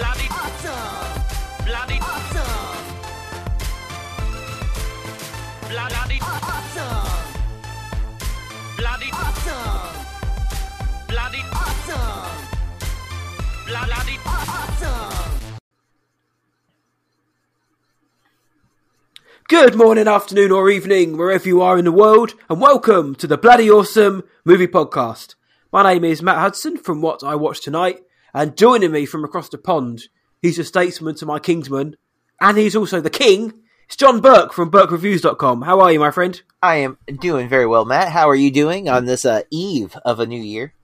Bloody awesome, bloody awesome, bloody awesome, bloody awesome, bloody awesome, bloody awesome. Good morning, afternoon, or evening, wherever you are in the world, and welcome to the Bloody Awesome Movie Podcast. My name is Matt Hudson from What I Watched Tonight, and joining me from across the pond, he's a statesman to my kingsman, and he's also the king. It's John Burke from BurkeReviews.com. How are you, my friend? I am doing very well, Matt. How are you doing on this uh, eve of a new year?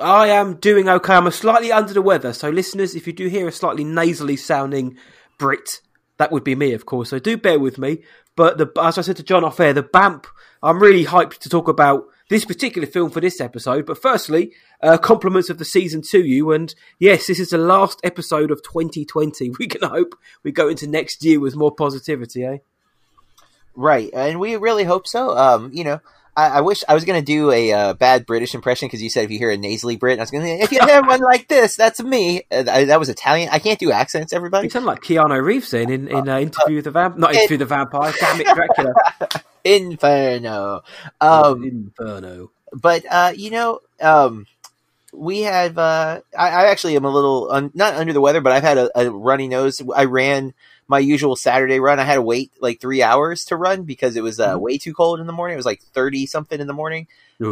I am doing okay. I'm slightly under the weather, so listeners, if you do hear a slightly nasally sounding Brit, that would be me, of course. So do bear with me. But the, as I said to John off air, the BAMP, I'm really hyped to talk about this particular film for this episode. But firstly, uh, compliments of the season to you. And yes, this is the last episode of 2020. We can hope we go into next year with more positivity, eh? Right, and we really hope so. Um, you know, I, I wish I was going to do a uh, bad British impression because you said if you hear a nasally Brit, I was going to if you hear one like this, that's me. Uh, I, that was Italian. I can't do accents, everybody. You sound like Keanu Reeves then in, in uh, Interview with the Vampire. Not Interview with the Vampire. Damn it, Dracula. Inferno. Um, Inferno. but uh, you know, um, we have. Uh, I, I actually am a little un, not under the weather, but I've had a, a runny nose. I ran my usual Saturday run. I had to wait like three hours to run because it was uh, Mhm. way too cold in the morning. It was like thirty something in the morning.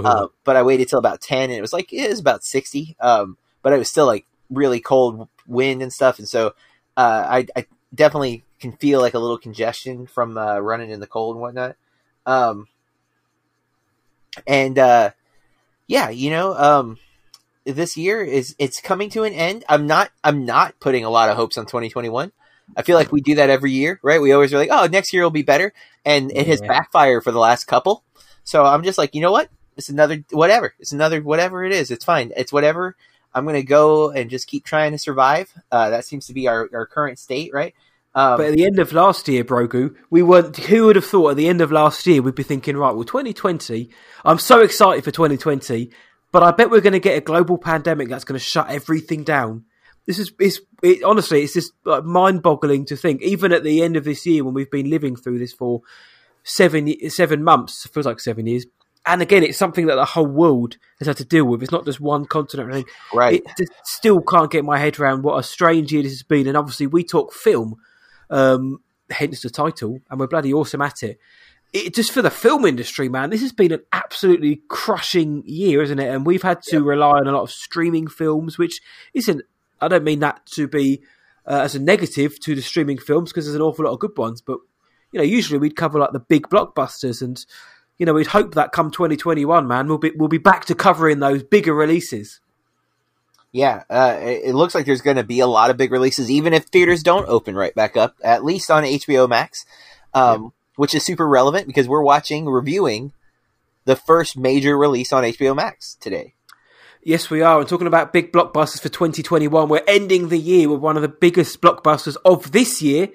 Uh, but I waited till about ten, and it was like it was about sixty. Um, but it was still like really cold wind and stuff, and so uh, I, I definitely can feel like a little congestion from uh, running in the cold and whatnot. Um, and uh, yeah, you know, um, this year is it's coming to an end. I'm not I'm not putting a lot of hopes on 2021. I feel like we do that every year, right? We always are like, oh, next year will be better, and it has Yeah. backfired for the last couple. So I'm just like, you know what? It's another whatever. It's another whatever it is. It's fine. It's whatever. I'm gonna go and just keep trying to survive. Uh, that seems to be our, our current state, right? Um, But at the end of last year, Brogu, we weren't. Who would have thought at the end of last year we'd be thinking, right? Well, 2020. I'm so excited for 2020, but I bet we're going to get a global pandemic that's going to shut everything down. This is, it's, it, honestly, it's just like, mind-boggling to think. Even at the end of this year, when we've been living through this for seven seven months, it feels like seven years. And again, it's something that the whole world has had to deal with. It's not just one continent. right. it just still can't get my head around what a strange year this has been. And obviously, we talk film, um, hence the title, and we're bloody awesome at it. It just for the film industry, man, this has been an absolutely crushing year, isn't it? And we've had to rely on a lot of streaming films, which isn't. I don't mean that to be uh, as a negative to the streaming films because there's an awful lot of good ones, but you know, usually we'd cover like the big blockbusters and. You know, we'd hope that come 2021, man, we'll be we'll be back to covering those bigger releases. Yeah, uh, it, it looks like there's going to be a lot of big releases, even if theaters don't open right back up, at least on HBO Max, um, which is super relevant because we're watching, reviewing the first major release on HBO Max today. Yes, we are. And talking about big blockbusters for 2021, we're ending the year with one of the biggest blockbusters of this year.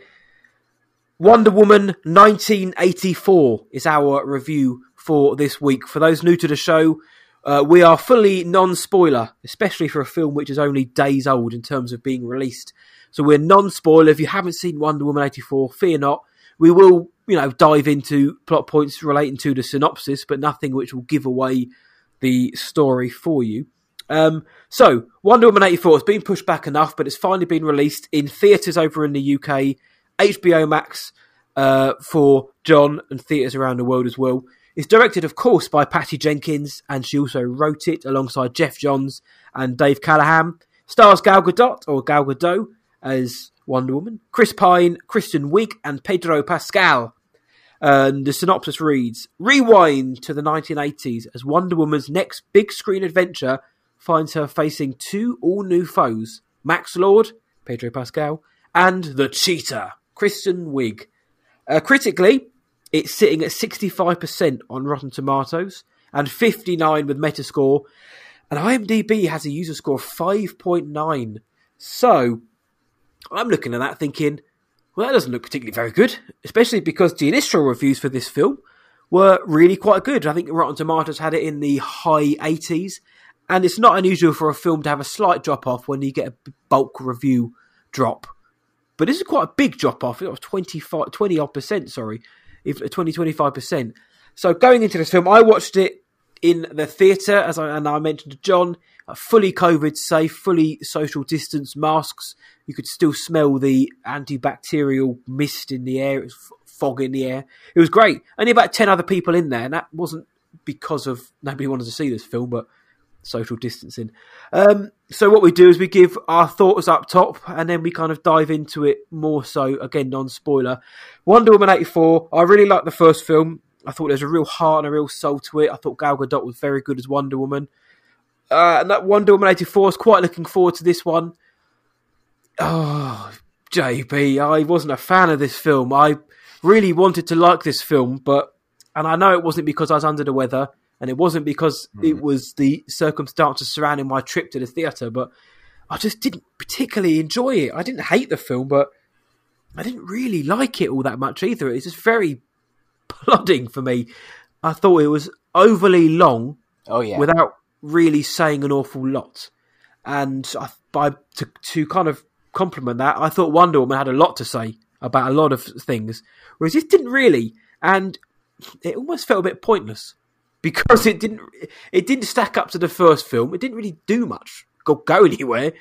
Wonder Woman 1984 is our review for this week. For those new to the show, uh, we are fully non spoiler, especially for a film which is only days old in terms of being released. So we're non spoiler. If you haven't seen Wonder Woman 84, fear not. We will, you know, dive into plot points relating to the synopsis, but nothing which will give away the story for you. Um, so, Wonder Woman 84 has been pushed back enough, but it's finally been released in theatres over in the UK, HBO Max uh, for John, and theatres around the world as well. It's directed, of course, by Patty Jenkins, and she also wrote it alongside Geoff Johns and Dave Callaham. Stars Gal Gadot, or Gal Gadot, as Wonder Woman, Chris Pine, Kristen Wiig, and Pedro Pascal. And the synopsis reads Rewind to the 1980s as Wonder Woman's next big screen adventure finds her facing two all new foes Max Lord, Pedro Pascal, and the Cheetah, Kristen Wiig. Uh, critically, it's sitting at 65% on Rotten Tomatoes and 59 with Metascore, and IMDb has a user score of 5.9. So, I'm looking at that thinking, well, that doesn't look particularly very good, especially because the initial reviews for this film were really quite good. I think Rotten Tomatoes had it in the high 80s, and it's not unusual for a film to have a slight drop off when you get a bulk review drop, but this is quite a big drop off. It was 25, 20 odd percent, sorry, if 20, 25 percent. So going into this film, I watched it in the theatre, as I, and I mentioned to John, uh, fully COVID safe, fully social distance, masks. You could still smell the antibacterial mist in the air. It was f- fog in the air. It was great. Only about 10 other people in there, and that wasn't because of nobody wanted to see this film, but social distancing. Um, so what we do is we give our thoughts up top, and then we kind of dive into it more so. Again, non-spoiler. Wonder Woman eighty four. I really liked the first film. I thought there was a real heart and a real soul to it. I thought Gal Gadot was very good as Wonder Woman. Uh, and that Wonder Woman eighty four is quite looking forward to this one. Oh, JB, I wasn't a fan of this film. I really wanted to like this film, but and I know it wasn't because I was under the weather, and it wasn't because it hmm. was the circumstances surrounding my trip to the theatre, but I just didn't particularly enjoy it. I didn't hate the film, but I didn't really like it all that much either. It's just very plodding for me. I thought it was overly long Oh yeah. without really saying an awful lot. And I, by to to kind of compliment that, I thought Wonder Woman had a lot to say about a lot of things, whereas this didn't really, and it almost felt a bit pointless because it didn't it didn't stack up to the first film. It didn't really do much, go go anywhere,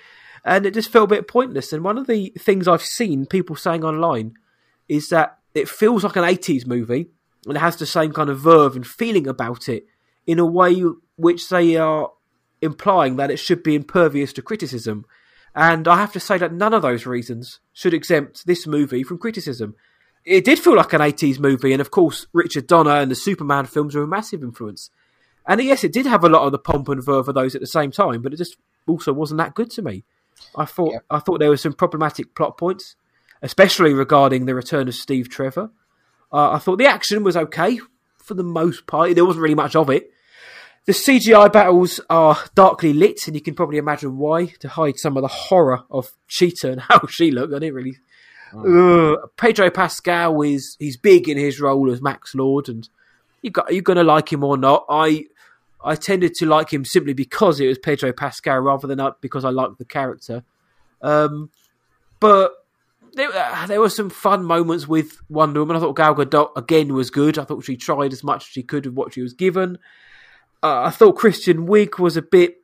and it just felt a bit pointless. And one of the things I've seen people saying online is that it feels like an 80s movie and it has the same kind of verve and feeling about it in a way which they are implying that it should be impervious to criticism. And I have to say that none of those reasons should exempt this movie from criticism. It did feel like an 80s movie, and of course, Richard Donner and the Superman films were a massive influence. And yes, it did have a lot of the pomp and verve of those at the same time, but it just also wasn't that good to me. I thought Yeah. I thought there were some problematic plot points, especially regarding the return of Steve Trevor. Uh, I thought the action was okay for the most part. There wasn't really much of it. The CGI battles are darkly lit, and you can probably imagine why to hide some of the horror of Cheetah and how she looked. I didn't really. Ugh. Pedro Pascal is he's big in his role as Max Lord, and you got you're going to like him or not. I I tended to like him simply because it was Pedro Pascal rather than uh, because I liked the character. Um, but there, uh, there were some fun moments with Wonder Woman. I thought Gal Gadot again was good. I thought she tried as much as she could with what she was given. Uh, I thought Kristen Wiig was a bit.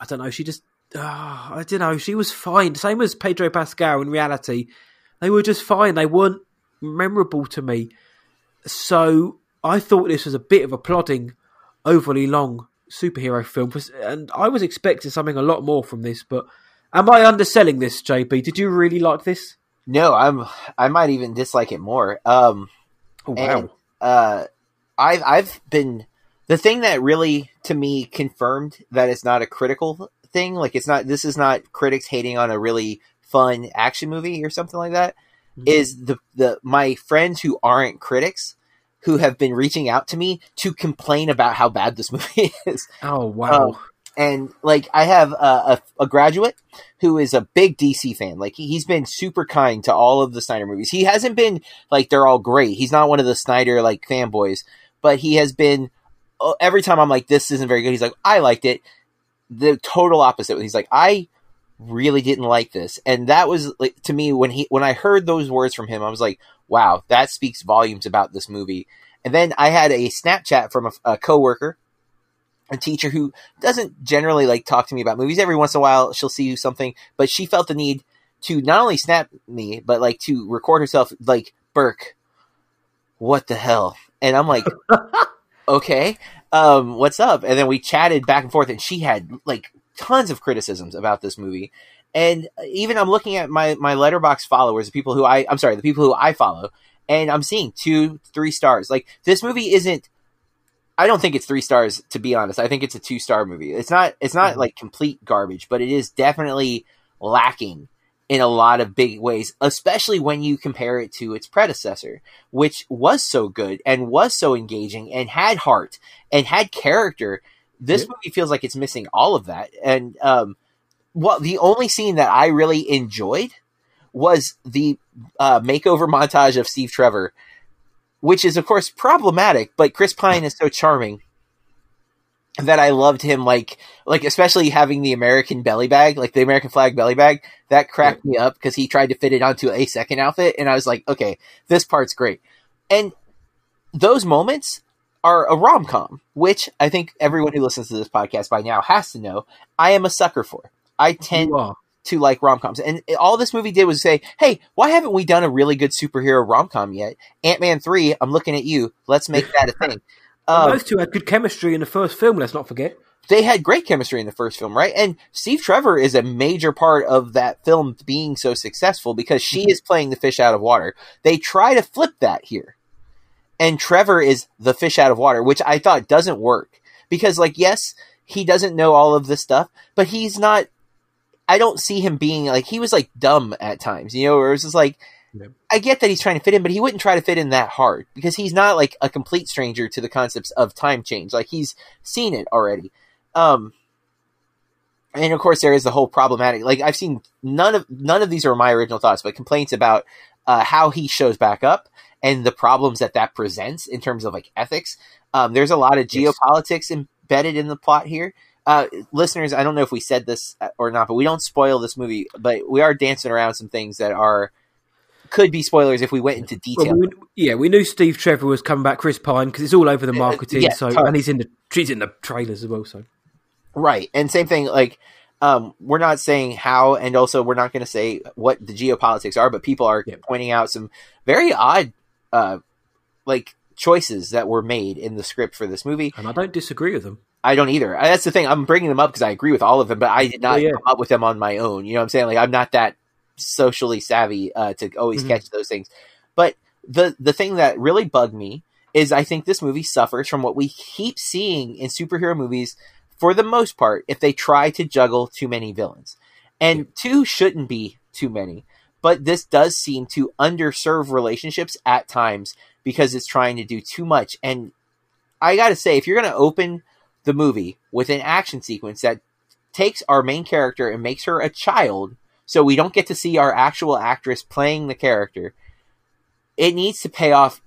I don't know. She just. Uh, I don't know. She was fine. Same as Pedro Pascal in reality. They were just fine. They weren't memorable to me. So I thought this was a bit of a plodding, overly long superhero film. And I was expecting something a lot more from this. But am I underselling this, JB? Did you really like this? No, I'm. I might even dislike it more. Um, Oh, and, uh, I've I've been the thing that really to me confirmed that it's not a critical thing. Like it's not. This is not critics hating on a really fun action movie or something like that. Is Mhm. the the my friends who aren't critics who have been reaching out to me to complain about how bad this movie is. Oh, wow. Um, and like I have a, a, a graduate who is a big DC fan. Like he, he's been super kind to all of the Snyder movies. He hasn't been like they're all great. He's not one of the Snyder like fanboys, but he has been. uh, Every time I'm like, this isn't very good. He's like, I liked it. The total opposite. He's like, I really didn't like this, and that was like to me when he when I heard those words from him, I was like, wow, that speaks volumes about this movie. And then I had a Snapchat from a, a coworker a teacher who doesn't generally like talk to me about movies. Every once in a while, she'll see you something, but she felt the need to not only snap me, but like to record herself, like Burke. What the hell? And I'm like, okay, um, what's up? And then we chatted back and forth, and she had like tons of criticisms about this movie. And even I'm looking at my my Letterboxd followers, the people who I I'm sorry, the people who I follow, and I'm seeing two, three stars. Like this movie isn't I don't think it's three stars to be honest. I think it's a two star movie. It's not it's not Mhm. like complete garbage, but it is definitely lacking in a lot of big ways, especially when you compare it to its predecessor, which was so good and was so engaging and had heart and had character. This Yeah. movie feels like it's missing all of that. And um well the only scene that I really enjoyed was the uh, makeover montage of Steve Trevor which is of course problematic, but Chris Pine is so charming that I loved him like like especially having the American belly bag, like the American flag belly bag, that cracked me up because he tried to fit it onto a second outfit, and I was like, okay, this part's great. And those moments are a rom com, which I think everyone who listens to this podcast by now has to know. I am a sucker for. I tend are. to like rom coms. And all this movie did was say, hey, why haven't we done a really good superhero rom com yet? Ant Man 3, I'm looking at you. Let's make that a thing. Um, those two had good chemistry in the first film. Let's not forget. they had great chemistry in the first film, right? And Steve Trevor is a major part of that film being so successful because she is playing the fish out of water. They try to flip that here. And Trevor is the fish out of water, which I thought doesn't work. Because, like, yes, he doesn't know all of this stuff, but he's not. I don't see him being like he was like dumb at times, you know, where it was just like I get that he's trying to fit in, but he wouldn't try to fit in that hard because he's not like a complete stranger to the concepts of time change. Like he's seen it already. Um, and of course, there is the whole problematic. Like I've seen none of none of these are my original thoughts, but complaints about uh, how he shows back up and the problems that that presents in terms of like ethics. Um, there's a lot of geopolitics embedded in the plot here. Uh, listeners, I don't know if we said this uh, or not, but we don't spoil this movie, but we are dancing around some things that are could be spoilers if we went into detail. Well, we, yeah, we knew Steve Trevor was coming back. Chris Pine because it's all over the marketing. yeah, so totally. and he's in the he's in the trailers as well. So Right. And same thing, like, um, we're not saying how, and also we're not going to say what the geopolitics are, but people are Yep. pointing out some very odd, uh, like, choices that were made in the script for this movie. and I don't disagree with them. I don't either. That's the thing. I'm bringing them up because I agree with all of them, but I did not Yeah, yeah. come up with them on my own. You know what I'm saying? Like, I'm not that socially savvy uh, to always Mhm. catch those things. But the the thing that really bugged me is I think this movie suffers from what we keep seeing in superhero movies for the most part if they try to juggle too many villains. And two shouldn't be too many, but this does seem to underserve relationships at times because it's trying to do too much. And I got to say if you're going to open the movie with an action sequence that takes our main character and makes her a child so we don't get to see our actual actress playing the character it needs to pay off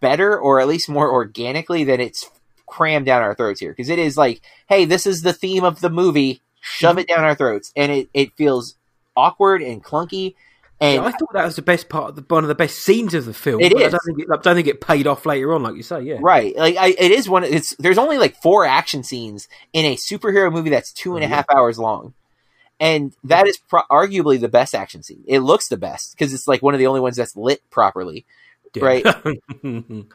better or at least more organically than it's crammed down our throats here because it is like hey this is the theme of the movie shove it down our throats and it, it feels awkward and clunky and Yeah, I thought that was the best part, of the, one of the best scenes of the film. It but I don't think it, I don't think it paid off later on, like you say. Yeah, Right. Like I, it is one. It's there's only like four action scenes in a superhero movie that's two and a Yeah. half hours long, and that is pro- arguably the best action scene. It looks the best because it's like one of the only ones that's lit properly. Yeah. Right.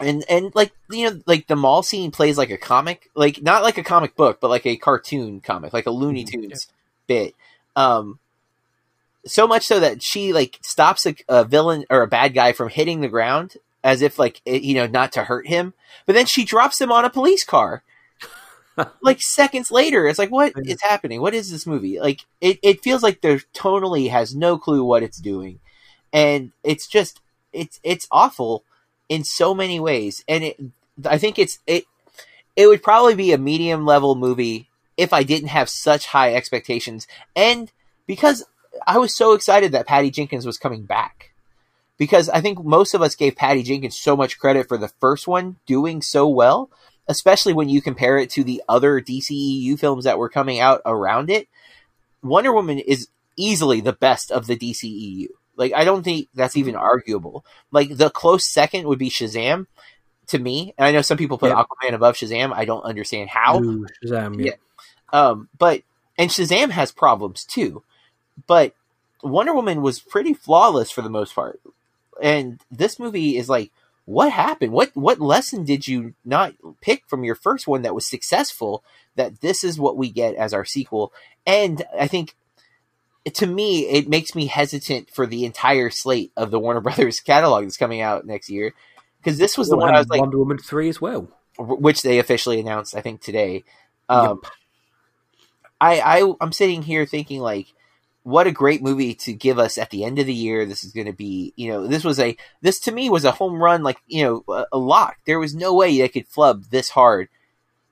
And and like you know like the mall scene plays like a comic, like not like a comic book, but like a cartoon comic, like a Looney Mhm. Tunes bit. Um, so much so that she like stops a, a villain or a bad guy from hitting the ground as if like it, you know not to hurt him, but then she drops him on a police car. Like seconds later, it's like what is happening? What is this movie? Like it, it feels like there tonally has no clue what it's doing, and it's just it's it's awful in so many ways. And it, I think it's it it would probably be a medium level movie if I didn't have such high expectations, and because I was so excited that Patty Jenkins was coming back. Because I think most of us gave Patty Jenkins so much credit for the first one doing so well, especially when you compare it to the other DCEU films that were coming out around it. Wonder Woman is easily the best of the DCEU. Like I don't think that's even arguable. Like the close second would be Shazam to me, and I know some people put Yeah. Aquaman above Shazam. I don't understand how. Ooh, Shazam, yeah. Yeah. Um, but and Shazam has problems too, but Wonder Woman was pretty flawless for the most part. And this movie is like, what happened? What what lesson did you not pick from your first one that was successful? That this is what we get as our sequel. And I think to me, it makes me hesitant for the entire slate of the Warner Brothers catalog that's coming out next year. Because this was the Well, one I was like, Wonder Woman three as well. which they officially announced, I think today. Um, I, I I'm sitting here thinking like, what a great movie to give us at the end of the year. This is going to be, you know, this was a this to me was a home run, like you know, a, a lock. There was no way they could flub this hard,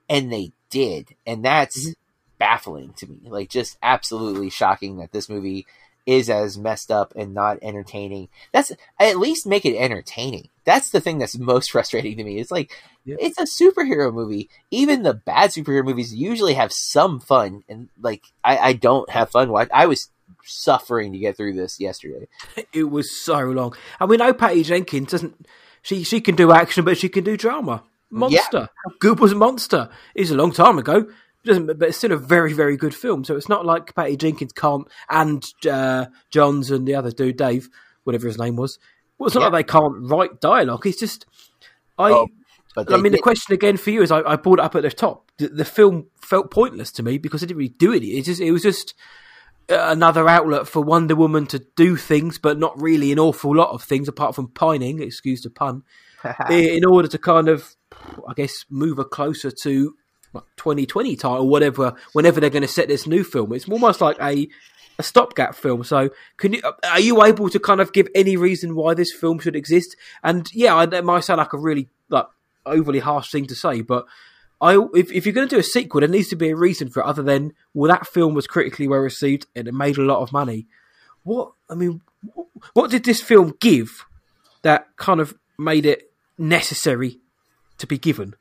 and they did, and that's Mhm. baffling to me. Like just absolutely shocking that this movie is as messed up and not entertaining. That's at least make it entertaining. That's the thing that's most frustrating to me. It's like Yeah. it's a superhero movie. Even the bad superhero movies usually have some fun, and like I, I don't have fun. Watch. I was suffering to get through this yesterday. It was so long. And we know Patty Jenkins doesn't. She she can do action, but she can do drama. Monster. How good was Monster? It's a long time ago. It doesn't, but it's still a very very good film. So it's not like Patty Jenkins can't and uh, Johns and the other dude Dave, whatever his name was. Well, it's not Yeah. like they can't write dialogue. It's just I. Oh, I mean, the question again for you is: I, I brought it up at the top. The, the film felt pointless to me because it didn't really do it. It just it was just another outlet for Wonder Woman to do things, but not really an awful lot of things apart from pining. Excuse the pun, in order to kind of, I guess, move her closer to like, 2020 title, whatever. Whenever they're going to set this new film, it's almost like a a stopgap film. So, can you uh, are you able to kind of give any reason why this film should exist? And yeah, I, that might sound like a really like overly harsh thing to say, but I if, if you're going to do a sequel, there needs to be a reason for it other than well, that film was critically well received and it made a lot of money. What I mean, what did this film give that kind of made it necessary to be given?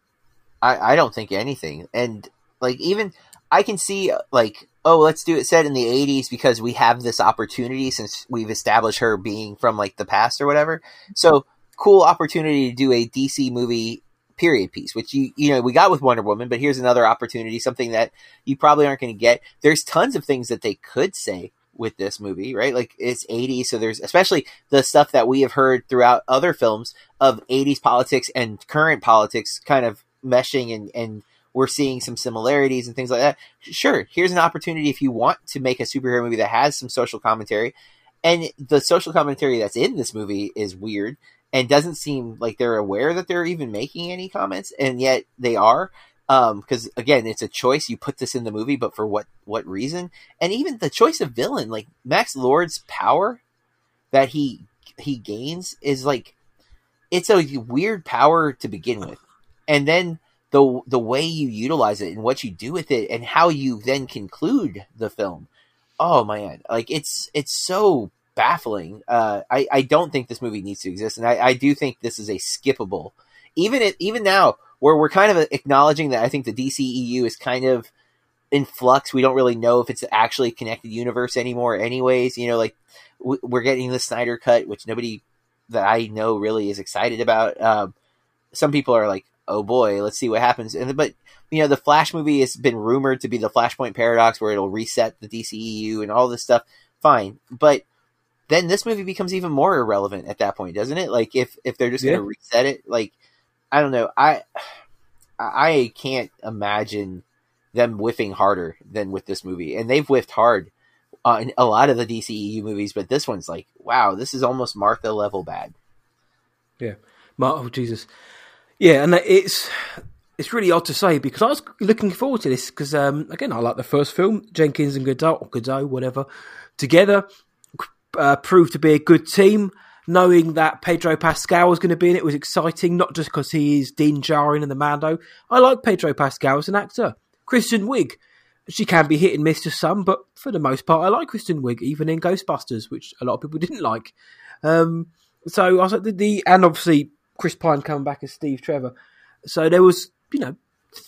I, I don't think anything. And like even I can see like oh let's do it set in the 80s because we have this opportunity since we've established her being from like the past or whatever. So cool opportunity to do a DC movie period piece which you you know we got with Wonder Woman but here's another opportunity something that you probably aren't going to get. There's tons of things that they could say with this movie, right? Like it's 80s, so there's especially the stuff that we have heard throughout other films of 80s politics and current politics kind of meshing and, and we're seeing some similarities and things like that. Sure, here's an opportunity if you want to make a superhero movie that has some social commentary. And the social commentary that's in this movie is weird and doesn't seem like they're aware that they're even making any comments, and yet they are. Um, because again, it's a choice. You put this in the movie, but for what what reason? And even the choice of villain, like Max Lord's power that he he gains, is like it's a weird power to begin with, and then the the way you utilize it and what you do with it and how you then conclude the film. Oh man, like it's it's so baffling. Uh, I I don't think this movie needs to exist, and I, I do think this is a skippable. Even it even now, where we're kind of acknowledging that I think the DCEU is kind of in flux. We don't really know if it's actually a connected universe anymore. Anyways, you know, like we're getting the Snyder cut, which nobody that I know really is excited about. Um, some people are like, "Oh boy, let's see what happens." And but you know, the Flash movie has been rumored to be the Flashpoint paradox, where it'll reset the DCEU and all this stuff. Fine, but then this movie becomes even more irrelevant at that point, doesn't it? Like if if they're just going to reset it, like I don't know, I I can't imagine them whiffing harder than with this movie, and they've whiffed hard on a lot of the DCEU movies, but this one's like, wow, this is almost Martha level bad. Yeah, oh Jesus, yeah, and it's it's really odd to say because I was looking forward to this because um, again I like the first film, Jenkins and Godot, or Godot, whatever, together uh, proved to be a good team. Knowing that Pedro Pascal was going to be in it was exciting, not just because he is Din Djarin and the Mando. I like Pedro Pascal as an actor. Kristen Wiig, she can be hit and miss to some, but for the most part, I like Kristen Wiig, even in Ghostbusters, which a lot of people didn't like. Um, so I was like the, the and obviously Chris Pine coming back as Steve Trevor. So there was, you know,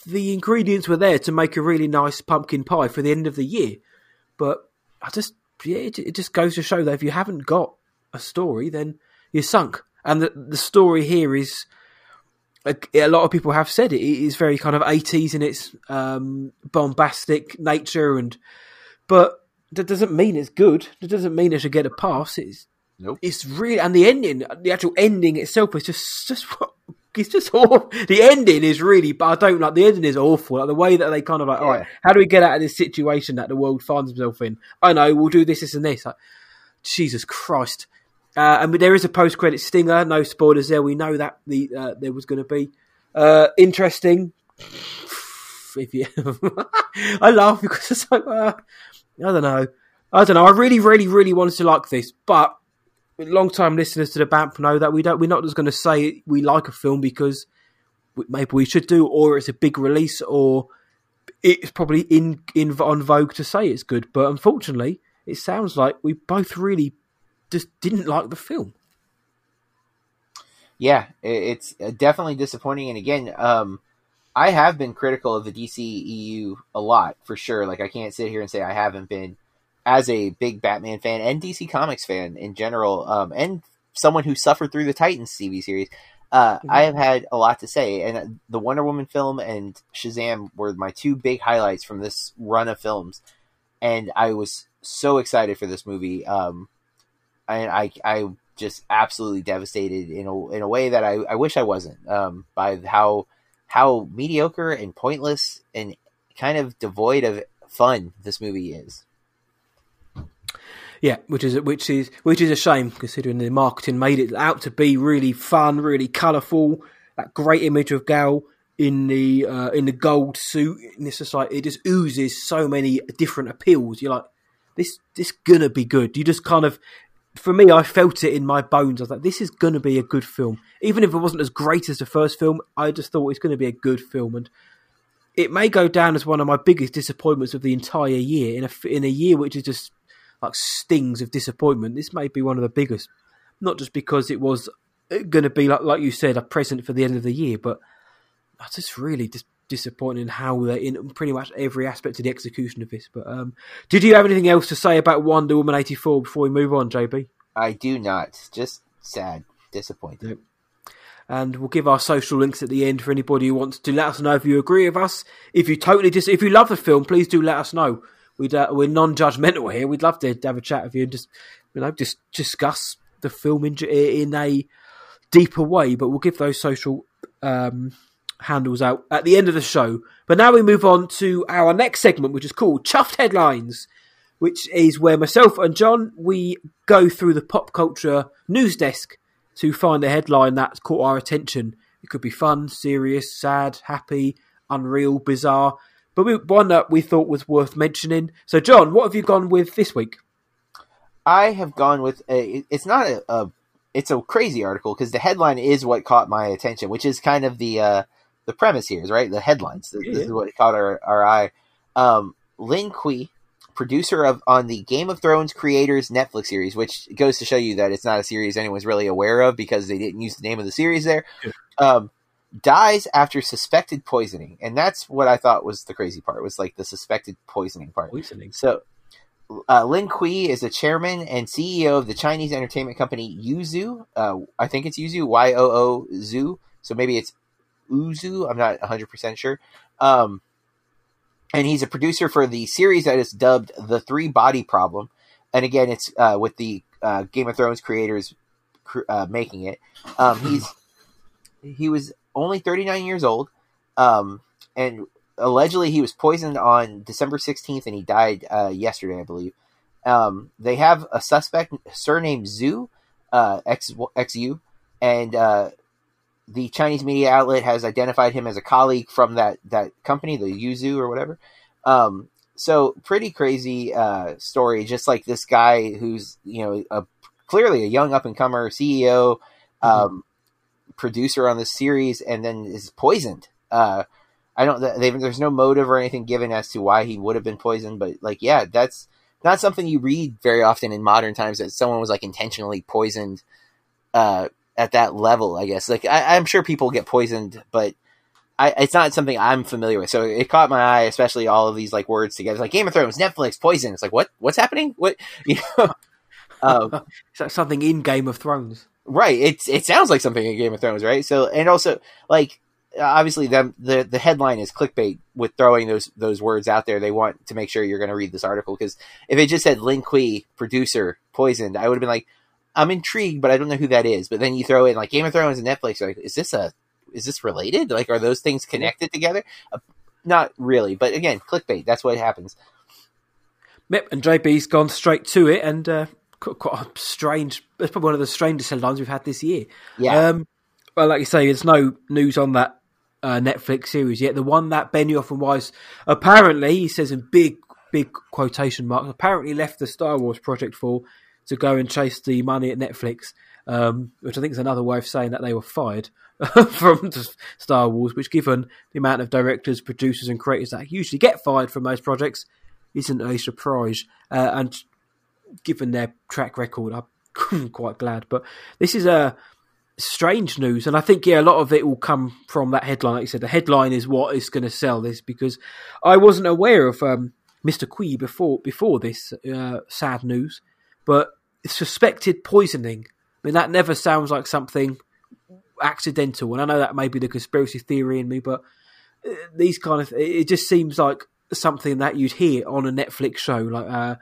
the ingredients were there to make a really nice pumpkin pie for the end of the year. But I just, yeah, it, it just goes to show that if you haven't got a story, then you're sunk. And the the story here is. A, a lot of people have said it. Is very kind of 80s in its um, bombastic nature, and but that doesn't mean it's good. That doesn't mean it should get a pass. It's Nope. it's really and the ending, the actual ending itself is just just it's just awful. The ending is really, but I don't like the ending is awful. Like the way that they kind of like, all right, how do we get out of this situation that the world finds itself in? I know we'll do this, this, and this. Like, Jesus Christ. Uh, and there is a post-credit stinger. No spoilers there. We know that the uh, there was going to be uh, interesting. If you, I laugh because it's like uh, I don't know. I don't know. I really, really, really wanted to like this, but long-time listeners to the BAMP know that we don't. We're not just going to say we like a film because maybe we should do, or it's a big release, or it's probably in in on vogue to say it's good. But unfortunately, it sounds like we both really just didn't like the film. Yeah, it's uh, definitely disappointing. And again, um, I have been critical of the DCEU a lot for sure. Like I can't sit here and say I haven't been as a big Batman fan and DC Comics fan in general, um, and someone who suffered through the Titans TV series. Uh, I have had a lot to say, and the Wonder Woman film and Shazam were my two big highlights from this run of films, and I was so excited for this movie. Um, and I, I just absolutely devastated in a in a way that I, I wish I wasn't um, by how how mediocre and pointless and kind of devoid of fun this movie is. Yeah, which is which is which is a shame considering the marketing made it out to be really fun, really colourful. That great image of Gal in the uh, in the gold suit in this society, it just oozes so many different appeals. You're like, this this gonna be good. You just kind of, for me, I felt it in my bones. I was like, this is gonna be a good film, even if it wasn't as great as the first film. I just thought it's gonna be a good film, and it may go down as one of my biggest disappointments of the entire year in a in a year which is just like stings of disappointment. This may be one of the biggest, not just because it was going to be like like you said a present for the end of the year, but that's just really dis- disappointed in how they're in pretty much every aspect of the execution of this. But um, did you have anything else to say about Wonder Woman eighty four before we move on, JB? I do not. Just sad, disappointed. and we'll give our social links at the end for anybody who wants to let us know if you agree with us. If you totally dis- if you love the film, please do let us know. We'd uh, we're non-judgmental here. We'd love to have a chat with you and just you know just discuss the film in in a deeper way. But we'll give those social um, handles out at the end of the show. But now we move on to our next segment, which is called Chuffed Headlines, which is where myself and John we go through the pop culture news desk to find a headline that's caught our attention. It could be fun, serious, sad, happy, unreal, bizarre. But we, one that we thought was worth mentioning. So, John, what have you gone with this week? I have gone with a. It's not a. a it's a crazy article because the headline is what caught my attention, which is kind of the uh, the premise here, is right? The headlines. This, this is what caught our, our eye. Um, Lin Kui, producer of on the Game of Thrones creators Netflix series, which goes to show you that it's not a series anyone's really aware of because they didn't use the name of the series there. Yeah. Um, dies after suspected poisoning, and that's what I thought was the crazy part. Was like the suspected poisoning part. Poisoning. So, uh, Lin Kui is the chairman and CEO of the Chinese entertainment company Yoozoo. Uh, I think it's Yoozoo, Y O O Zu. So maybe it's Uzu. I'm not 100% sure. Um, and he's a producer for the series that is dubbed The Three Body Problem. And again, it's uh, with the uh, Game of Thrones creators cr- uh, making it. Um, he's he was only 39 years old, um, and allegedly he was poisoned on December 16th, and he died uh, yesterday, I believe. Um, they have a suspect surnamed Zhu, uh, X XU, and uh, the Chinese media outlet has identified him as a colleague from that that company, the Yoozoo or whatever. Um, so pretty crazy uh, story. Just like this guy who's you know a, clearly a young up and comer CEO, um, producer on the series, and then is poisoned. Uh, I don't. They, there's no motive or anything given as to why he would have been poisoned, but like, yeah, that's not something you read very often in modern times that someone was like intentionally poisoned uh, at that level. I guess like I, I'm sure people get poisoned, but I, it's not something I'm familiar with. So it caught my eye, especially all of these like words together, like Game of Thrones, Netflix, poison. It's like what what's happening? What you know? um, something in Game of Thrones? Right. It's it sounds like something in Game of Thrones, right? So and also like obviously them the the headline is clickbait with throwing those those words out there. They want to make sure you're going to read this article because if it just said Lin Kui producer poisoned, I would have been like, I'm intrigued, but I don't know who that is. But then you throw in like Game of Thrones and Netflix, like is this a is this related? Like are those things connected together? Uh, not really, but again, clickbait. That's what happens. Yep, and JB's gone straight to it, and uh, quite, a strange. It's probably one of the strangest headlines we've had this year. Yeah. Um, well, like you say, there's no news on that uh, Netflix series yet. The one that Benioff and Weiss apparently, he says in big, big quotation marks, apparently left the Star Wars project for to go and chase the money at Netflix, um, which I think is another way of saying that they were fired from Star Wars. Which, given the amount of directors, producers, and creators that usually get fired from those projects, isn't a surprise. Uh, and given their track record, I'm quite glad. But this is a strange news, and I think yeah, a lot of it will come from that headline. Like you said, the headline is what is going to sell this because I wasn't aware of um, Mr. Quee before before this uh, sad news, but suspected poisoning. I mean, that never sounds like something accidental, and I know that may be the conspiracy theory in me, but uh, these kind of it just seems like something that you'd hear on a Netflix show, like uh,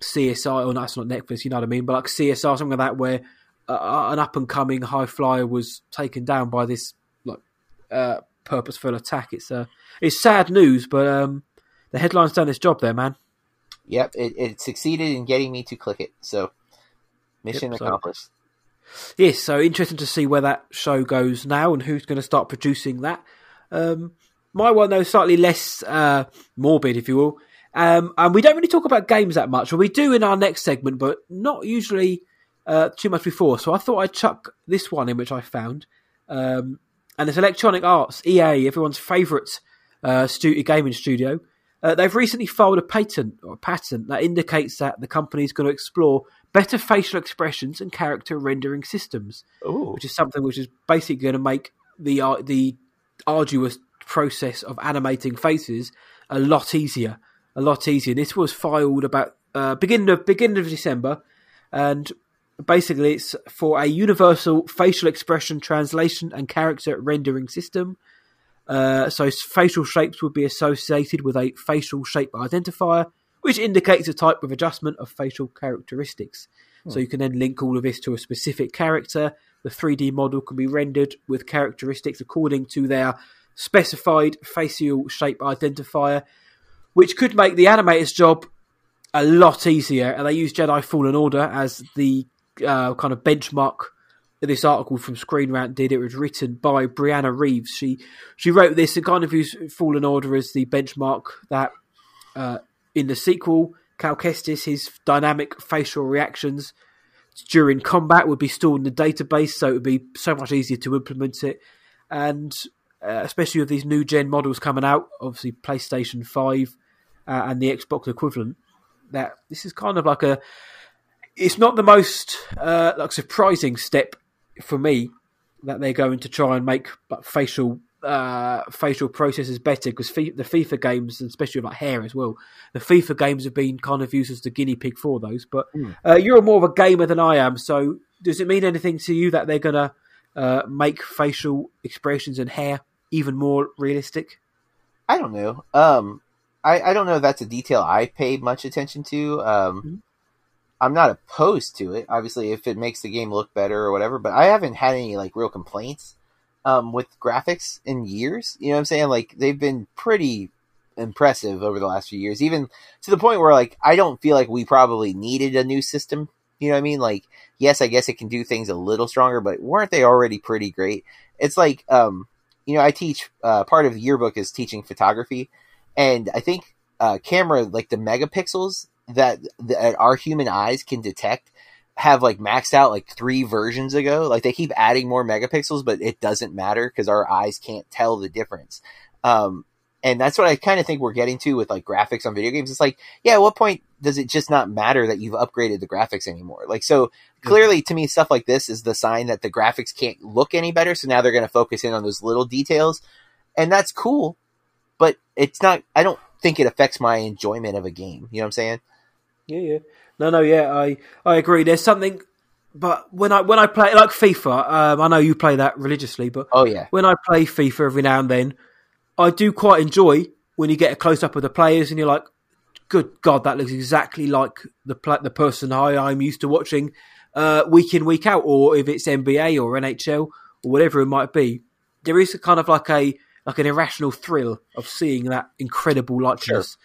CSI, or no, that's not Netflix, you know what I mean, but like CSI, something like that, where uh, an up and coming high flyer was taken down by this like uh, purposeful attack. It's uh, it's sad news, but um, the headline's done its job there, man. Yep, it, it succeeded in getting me to click it. So mission Yep, so- accomplished. Yes, so interesting to see where that show goes now and who's going to start producing that. Um, my one, though, slightly less uh, morbid, if you will. Um, and we don't really talk about games that much. Well, we do in our next segment, but not usually uh, too much before. So I thought I'd chuck this one in, which I found. Um, and it's Electronic Arts, EA, everyone's favourite uh, studio, gaming studio. Uh, they've recently filed a patent or a patent that indicates that the company is going to explore better facial expressions and character rendering systems Ooh. which is something which is basically going to make the the arduous process of animating faces a lot easier, a lot easier. This was filed about uh, beginning of beginning of December, and basically it's for a universal facial expression translation and character rendering system. Uh, so facial shapes would be associated with a facial shape identifier, which indicates a type of adjustment of facial characteristics. So you can then link all of this to a specific character. The 3D model can be rendered with characteristics according to their specified facial shape identifier, which could make the animator's job a lot easier. And they use Jedi Fallen Order as the uh, kind of benchmark this article from Screen Rant did. It was written by Brianna Reeves. She she wrote this and kind of used Fallen Order as the benchmark that uh, in the sequel, Cal Kestis, his dynamic facial reactions during combat would be stored in the database, so it would be so much easier to implement it. And uh, especially with these new gen models coming out, obviously PlayStation 5 uh, and the Xbox equivalent, that this is kind of like a. It's not the most uh, like surprising step for me that they're going to try and make like, facial uh, facial processes better because the FIFA games, and especially like hair as well, the FIFA games have been kind of used as the guinea pig for those. But uh, you're more of a gamer than I am, so does it mean anything to you that they're gonna uh, make facial expressions and hair even more realistic? I don't know. Um, I, I don't know if that's a detail I paid much attention to. Um, Mhm. I'm not opposed to it, obviously, if it makes the game look better or whatever. But I haven't had any like real complaints um, with graphics in years. You know what I'm saying? Like they've been pretty impressive over the last few years, even to the point where like I don't feel like we probably needed a new system. You know what I mean? Like, yes, I guess it can do things a little stronger, but weren't they already pretty great? It's like, um, you know, I teach uh, part of the yearbook is teaching photography, and I think uh, camera like the megapixels that, that our human eyes can detect have like maxed out like three versions ago. Like they keep adding more megapixels, but it doesn't matter because our eyes can't tell the difference. Um, and that's what I kind of think we're getting to with like graphics on video games. It's like, yeah, at what point does it just not matter that you've upgraded the graphics anymore? Like, so clearly to me, stuff like this is the sign that the graphics can't look any better. So now they're going to focus in on those little details. And that's cool, but it's not, I don't think it affects my enjoyment of a game. You know what I'm saying? Yeah, yeah. No, no, yeah, I I agree. There's something, but when I when I play like FIFA, um, I know you play that religiously, but Oh, yeah. when I play FIFA every now and then, I do quite enjoy when you get a close up of the players and you're like, "Good God, that looks exactly like the the person I I'm used to watching uh, week in week out." Or if it's NBA or NHL or whatever it might be, there is a kind of like a like an irrational thrill of seeing that incredible likeness.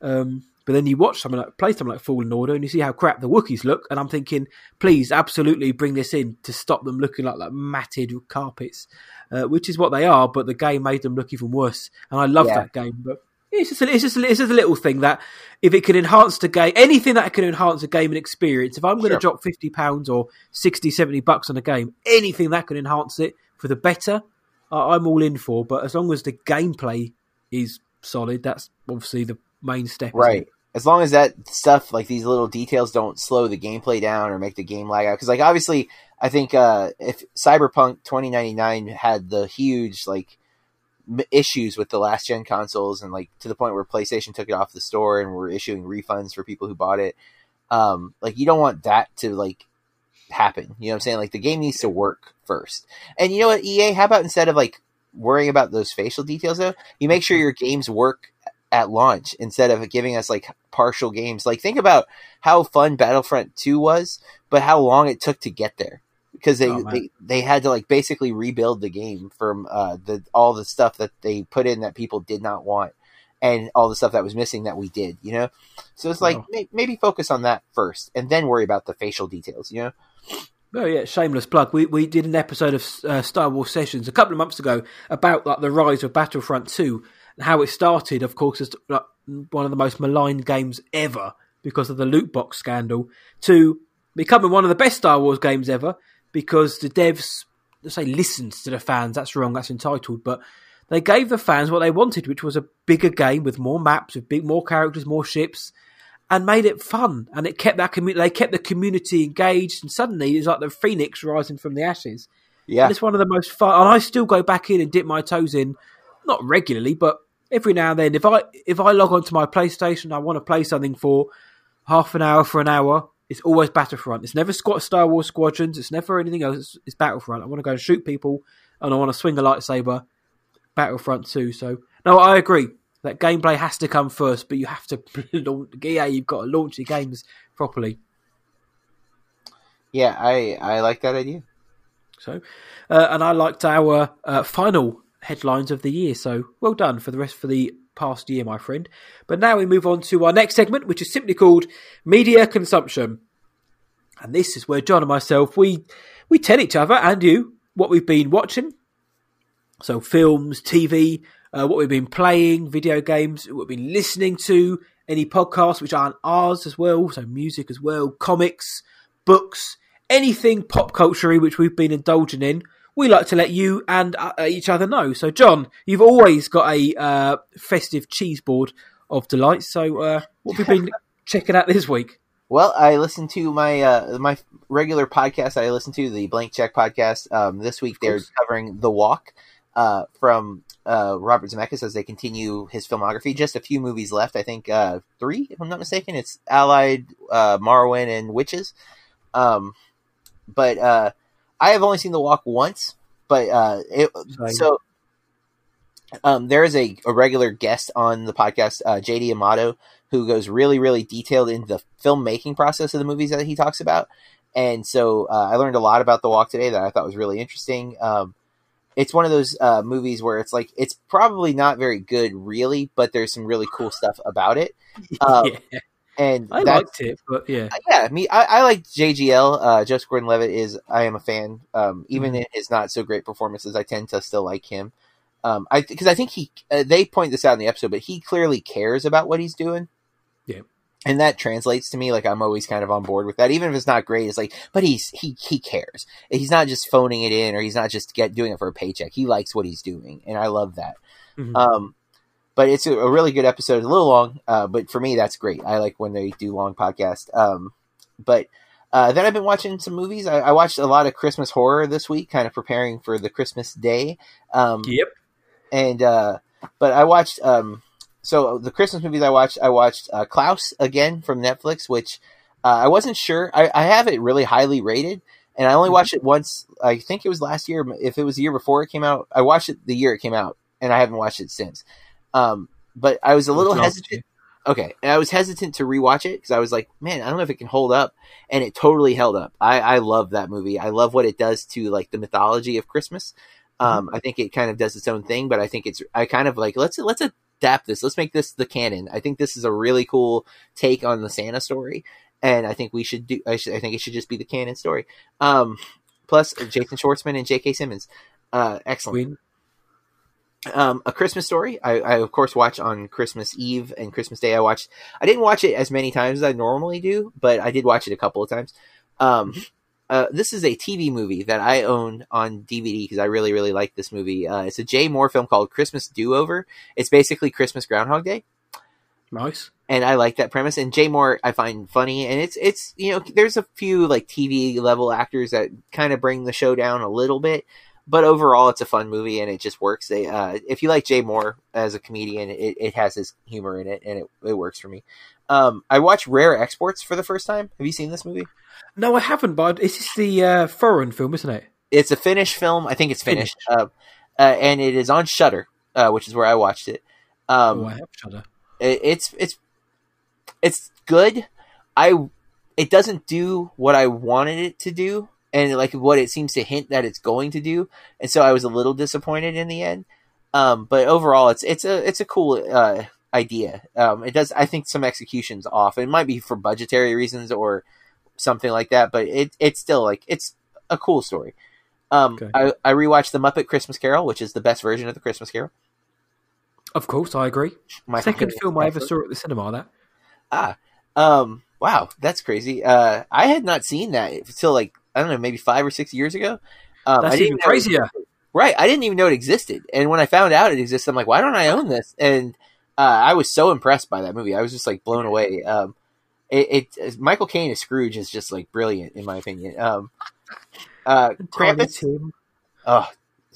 Um, but then you watch something like play something like Fallen Order and you see how crap the Wookiees look, and I'm thinking, please, absolutely bring this in to stop them looking like like matted carpets, uh, which is what they are. But the game made them look even worse, and I love Yeah. that game. But it's just a, it's just a, it's just a little thing that if it can enhance the game, anything that can enhance a gaming experience. If I'm going to Sure. drop fifty pounds or 60, 70 bucks on a game, anything that can enhance it for the better, I'm all in for. But as long as the gameplay is solid, that's obviously the main step. Right. as long as that stuff like these little details don't slow the gameplay down or make the game lag out because like obviously i think uh if cyberpunk 2099 had the huge like issues with the last gen consoles and like to the point where playstation took it off the store and were issuing refunds for people who bought it um like you don't want that to like happen you know what i'm saying like the game needs to work first and you know what ea how about instead of like worrying about those facial details though you make sure your games work at launch instead of giving us like partial games. Like think about how fun Battlefront 2 was, but how long it took to get there. Because they, Oh, they they had to like basically rebuild the game from uh the all the stuff that they put in that people did not want and all the stuff that was missing that we did, you know? So it's like Wow. may, maybe focus on that first and then worry about the facial details, you know? Oh yeah, shameless plug. We we did an episode of uh, Star Wars Sessions a couple of months ago about like the rise of Battlefront Two and how it started. Of course, as like, one of the most maligned games ever because of the loot box scandal, to becoming one of the best Star Wars games ever because the devs, let's say, listened to the fans. That's wrong. That's entitled, but they gave the fans what they wanted, which was a bigger game with more maps, with big more characters, more ships and made it fun. And it kept that community. They kept the community engaged, and suddenly it's like the phoenix rising from the ashes. Yeah. And it's one of the most fun. And I still go back in and dip my toes in, not regularly, but every now and then. If I if I log onto my PlayStation, I want to play something for half an hour for an hour. It's always Battlefront. It's never Star Wars Squadrons. It's never anything else. It's, it's Battlefront. I want to go and shoot people, and I want to swing a lightsaber. Battlefront 2. So no, I agree that gameplay has to come first, but you have to launch. Yeah, you've got to launch your games properly. Yeah, I I like that idea. So, uh, and I liked our uh, final headlines of the year. So well done for the rest for the past year, my friend. But now we move on to our next segment, which is simply called media consumption. And this is where John and myself we we tell each other and you what we've been watching. So films, TV, uh, what we've been playing, video games, what we've been listening to, any podcasts which aren't ours as well, so music as well, comics, books, anything pop culture which we've been indulging in. We like to let you and uh, each other know. So, John, you've always got a uh, festive cheese board of delights. So, uh, what have we been checking out this week? Well, I listened to my uh, my regular podcast. I listened to the Blank Check podcast. Um, this week they're covering The Walk uh, from uh, Robert Zemeckis as they continue his filmography. Just a few movies left, I think uh, three, if I'm not mistaken. It's Allied, uh, Marwen, and Witches. Um, but uh, I have only seen The Walk once. But uh, it, so um, there is a, a regular guest on the podcast, uh, JD Amato, who goes really, really detailed into the filmmaking process of the movies that he talks about. And so uh, I learned a lot about The Walk today that I thought was really interesting. Um, it's one of those uh, movies where it's like it's probably not very good, really, but there's some really cool stuff about it. Um, yeah, And I liked it, but yeah, yeah, me, I, I like JGL. Uh, Joseph Gordon-Levitt is I am a fan. Um, even Mhm. in his not so great performances, I tend to still like him. Um, I because I think he uh, they point this out in the episode, but he clearly cares about what he's doing. Yeah. and that translates to me. Like I'm always kind of on board with that, even if it's not great. It's like, but he's he he cares. He's not just phoning it in, or he's not just get doing it for a paycheck. He likes what he's doing, and I love that. Mhm. Um, but it's a, a really good episode. A little long, uh, but for me, that's great. I like when they do long podcasts. Um, but uh, then I've been watching some movies. I, I watched a lot of Christmas horror this week, kind of preparing for the Christmas day. Um, yep. and uh, but I watched. Um, so the Christmas movies I watched, I watched uh, Klaus again from Netflix, which uh, I wasn't sure. I, I have it really highly rated, and I only Mhm. watched it once. I think it was last year. If it was the year before it came out, I watched it the year it came out, and I haven't watched it since. Um, but I was a little hesitant. Okay, and I was hesitant to rewatch it because I was like, man, I don't know if it can hold up, and it totally held up. I, I love that movie. I love what it does to like the mythology of Christmas. Um, I think it kind of does its own thing, but I think it's I kind of like let's let's adapt this. Let's make this the canon. I think this is a really cool take on the Santa story, and I think we should do. I, should, I think it should just be the canon story. Um, plus Jason Schwartzman and J.K. Simmons, uh, excellent Win. Um, a Christmas story. I, I of course watch on Christmas Eve and Christmas Day. I watched. I didn't watch it as many times as I normally do, but I did watch it a couple of times. Um, uh, this is a TV movie that I own on DVD because I really really like this movie. Uh, it's a Jay Mohr film called Christmas Do Over. It's basically Christmas Groundhog Day. Nice. and I like that premise. And Jay Mohr, I find funny, and it's it's you know there's a few like TV level actors that kind of bring the show down a little bit, but overall it's a fun movie and it just works. They uh, if you like Jay Mohr as a comedian, it, it has his humor in it and it, it works for me. Um, I watched Rare Exports for the first time. Have you seen this movie? No, I haven't, but is this the uh, foreign film, isn't it? It's a Finnish film. I think it's finished, uh, uh, and it is on Shudder, uh, which is where I watched it. Um, oh, I have Shudder. it- it's it's it's good. I it doesn't do what I wanted it to do, and like what it seems to hint that it's going to do, and so I was a little disappointed in the end. Um, but overall, it's it's a it's a cool uh, idea. Um, it does. I think some executions off. It might be for budgetary reasons or something like that, but it it's still like it's a cool story. Um, Okay. I I rewatched the Muppet Christmas Carol, which is the best version of the Christmas Carol. Of course, I agree. Michael Second film I ever saw at the cinema. That Ah, um, wow, that's crazy. Uh, I had not seen that until like I don't know, maybe five or six years ago. Um, I that's didn't even know it- crazier. right? I didn't even know it existed, and when I found out it existed, I'm like, why don't I own this? And uh, I was so impressed by that movie. I was just like blown away. Um, it, it Michael Caine as Scrooge is just like brilliant in my opinion. Um, uh, Krampus, Oh,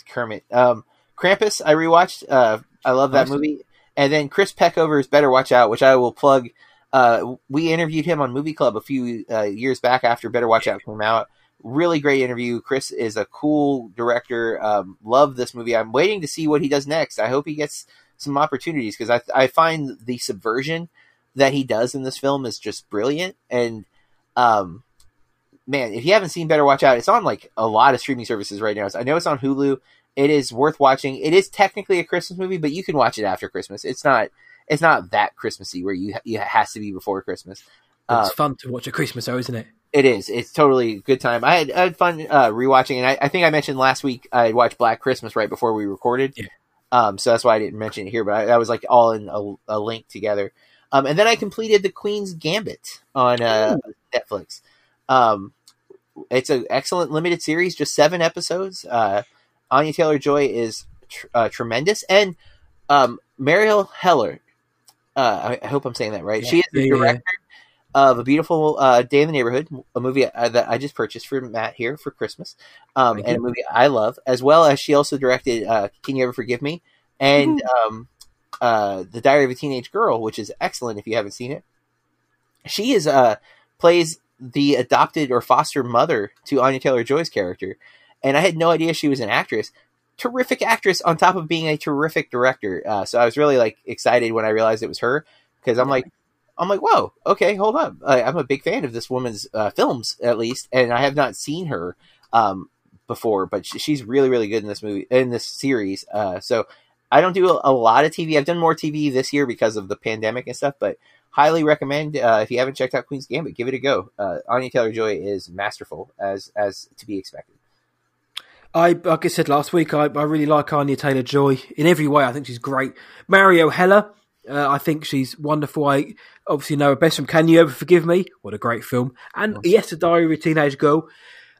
Kermit. Um, Krampus, I rewatched. Uh, I love that movie. And then Chris Peckover's Better Watch Out, which I will plug. Uh, we interviewed him on Movie Club a few uh, years back after Better Watch Out came out. Really great interview. Chris is a cool director. Um, love this movie. I'm waiting to see what he does next. I hope he gets some opportunities because I, I find the subversion that he does in this film is just brilliant. And um, man, if you haven't seen Better Watch Out, it's on like a lot of streaming services right now. I know it's on Hulu. It is worth watching. It is technically a Christmas movie, but you can watch it after Christmas. It's not. It's not that Christmassy where you it has to be before Christmas. Uh, it's fun to watch at Christmas, though, isn't it? It is. It's totally a good time. I had, I had fun uh, rewatching, and I, I think I mentioned last week I watched Black Christmas right before we recorded. Yeah. Um, so that's why I didn't mention it here, but I, that was like all in a, a link together. Um, and then I completed the Queen's Gambit on uh, Netflix. Um, it's an excellent limited series, just seven episodes. Uh, Anya Taylor Joy is tr- uh, tremendous, and um, Marielle Heller. Uh, I, I hope I'm saying that right. Yeah. She is the Yeah, yeah, yeah. Of a beautiful uh, day in the neighborhood, a movie uh, that I just purchased for Matt here for Christmas, um, and a movie I love, as well as she also directed uh, "Can You Ever Forgive Me" and Mm-hmm. um, uh, "The Diary of a Teenage Girl," which is excellent if you haven't seen it. She is uh, plays the adopted or foster mother to Anya Taylor Joy's character, and I had no idea she was an actress. Terrific actress on top of being a terrific director. Uh, so I was really like excited when I realized it was her because I'm like, I'm like, whoa, okay, hold up. I, I'm a big fan of this woman's uh, films, at least, and I have not seen her um, before, but she, she's really, really good in this movie, in this series. Uh, so I don't do a, a lot of TV. I've done more TV this year because of the pandemic and stuff, but highly recommend uh, if you haven't checked out Queen's Gambit, give it a go. Uh, Anya Taylor Joy is masterful, as as to be expected. I, like I said last week, I, I really like Anya Taylor Joy in every way. I think she's great. Mario Heller, uh, I think she's wonderful. I obviously know her best from Can You Ever Forgive Me? What a great film. And Yes, A Diary of a Teenage Girl.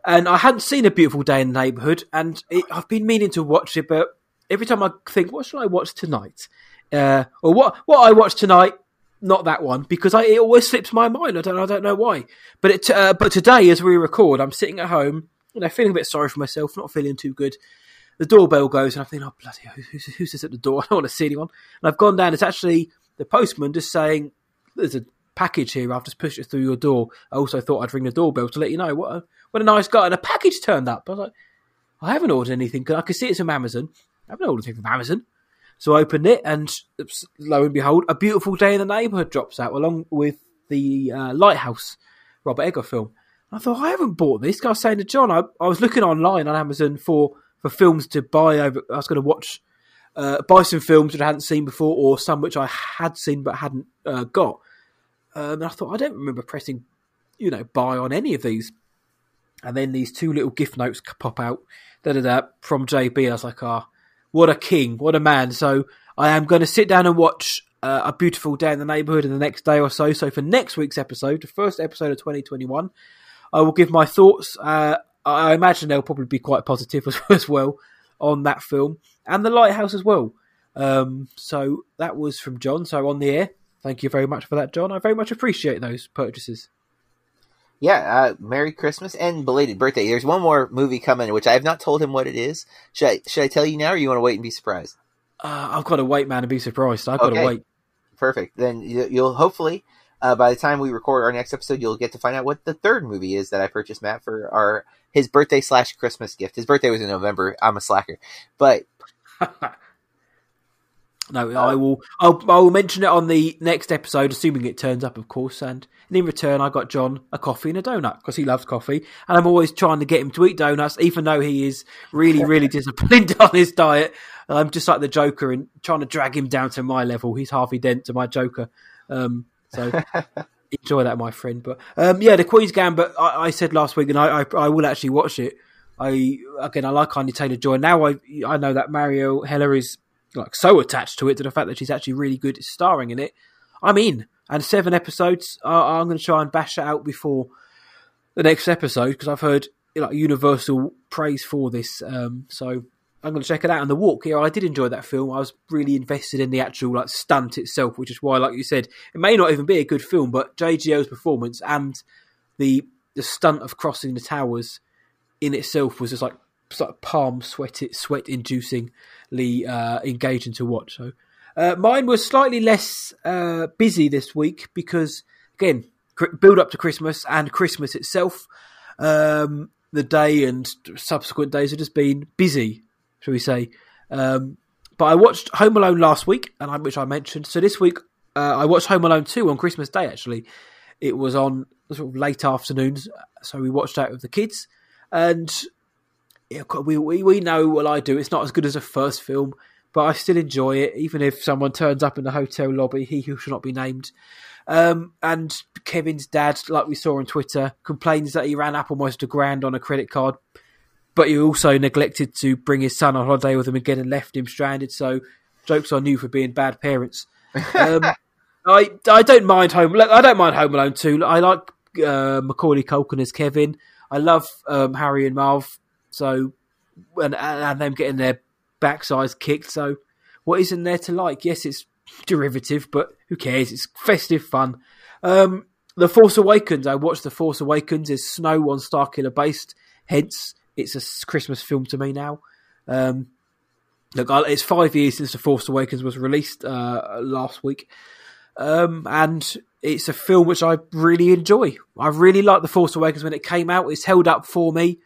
And I hadn't seen A Beautiful Day in the Neighbourhood, and it, I've been meaning to watch it, but every time I think, what should I watch tonight? Uh, or what what I watch tonight? Not that one because I, it always slips my mind. I don't I don't know why. But it uh, but today, as we record, I'm sitting at home, you know, feeling a bit sorry for myself, not feeling too good. The doorbell goes, and I'm thinking, oh bloody, who's, who's this at the door? I don't want to see anyone. And I've gone down. It's actually the postman just saying, "There's a package here. I've just pushed it through your door." I also thought I'd ring the doorbell to let you know what a, what a nice guy. And a package turned up. I was like, I haven't ordered anything. 'cause I could see it's from Amazon. I haven't ordered anything from Amazon. So I opened it, and lo and behold, a beautiful day in the neighbourhood drops out, along with the uh, Lighthouse Robert Eggers film. I thought I haven't bought this. I was saying to John, I, I was looking online on Amazon for for films to buy. Over, I was going to watch uh, buy some films that I hadn't seen before, or some which I had seen but hadn't uh, got. Um, and I thought I don't remember pressing, you know, buy on any of these. And then these two little gift notes pop out, da da da, from JB. I was like, ah, what a king, what a man. So I am going to sit down and watch uh, a beautiful day in the neighbourhood in the next day or so. So for next week's episode, the first episode of 2021, I will give my thoughts. Uh, I imagine they'll probably be quite positive as, as well on that film and the lighthouse as well. Um, so that was from John. So on the air, thank you very much for that, John. I very much appreciate those purchases. Yeah, uh, Merry Christmas and belated birthday. There's one more movie coming, which I have not told him what it is. Should I should I tell you now, or you want to wait and be surprised? Uh, I've got to wait, man, and be surprised. I've got Okay. to wait. Perfect. Then you- you'll hopefully, uh, by the time we record our next episode, you'll get to find out what the third movie is that I purchased Matt for our his birthday slash Christmas gift. His birthday was in November. I'm a slacker, but No, I will. I'll, I will mention it on the next episode, assuming it turns up, of course. And in return, I got John a coffee and a donut because he loves coffee, and I'm always trying to get him to eat donuts, even though he is really, really disciplined on his diet. I'm just like the Joker and trying to drag him down to my level. He's Harvey Dent to my Joker. Um, so enjoy that, my friend. But um, yeah, the Queen's Gambit. I, I said last week, and I, I, I will actually watch it. I again, I like Andy Taylor Joy. Now I I know that Mario Heller is like so attached to it to the fact that she's actually really good starring in it. I'm in, and seven episodes. Uh, I'm going to try and bash it out before the next episode because I've heard like universal praise for this. Um, so I'm going to check it out. And the walk, yeah, I did enjoy that film. I was really invested in the actual like stunt itself, which is why, like you said, it may not even be a good film, but JGL's performance and the the stunt of crossing the towers in itself was just like sort of palm sweat sweat inducingly uh, engaging to watch. So uh, mine was slightly less uh, busy this week because again build up to Christmas and Christmas itself. Um, the day and subsequent days have just been busy, shall we say? Um, but I watched Home Alone last week, and I, which I mentioned. So this week uh, I watched Home Alone two on Christmas Day. Actually, it was on sort of late afternoons, so we watched that with the kids and yeah, we, we we know what I do. It's not as good as a first film, but I still enjoy it, even if someone turns up in the hotel lobby. He who shall not be named. Um, and Kevin's dad, like we saw on Twitter, complains that he ran up almost a grand on a credit card, but he also neglected to bring his son on holiday with him again and left him stranded. So jokes on you for being bad parents. Um, I I don't mind Home. look, I don't mind Home Alone too. I like uh, Macaulay Culkin as Kevin. I love um, Harry and Marv. So and and them getting their backsides kicked. So what isn't there to like? Yes, it's derivative, but who cares? It's festive fun. Um, the Force Awakens. I watched The Force Awakens. Is snow on Starkiller Base, hence it's a Christmas film to me now. Um, look, it's five years since The Force Awakens was released uh, last week, um, and it's a film which I really enjoy. I really liked The Force Awakens when it came out. It's held up for me.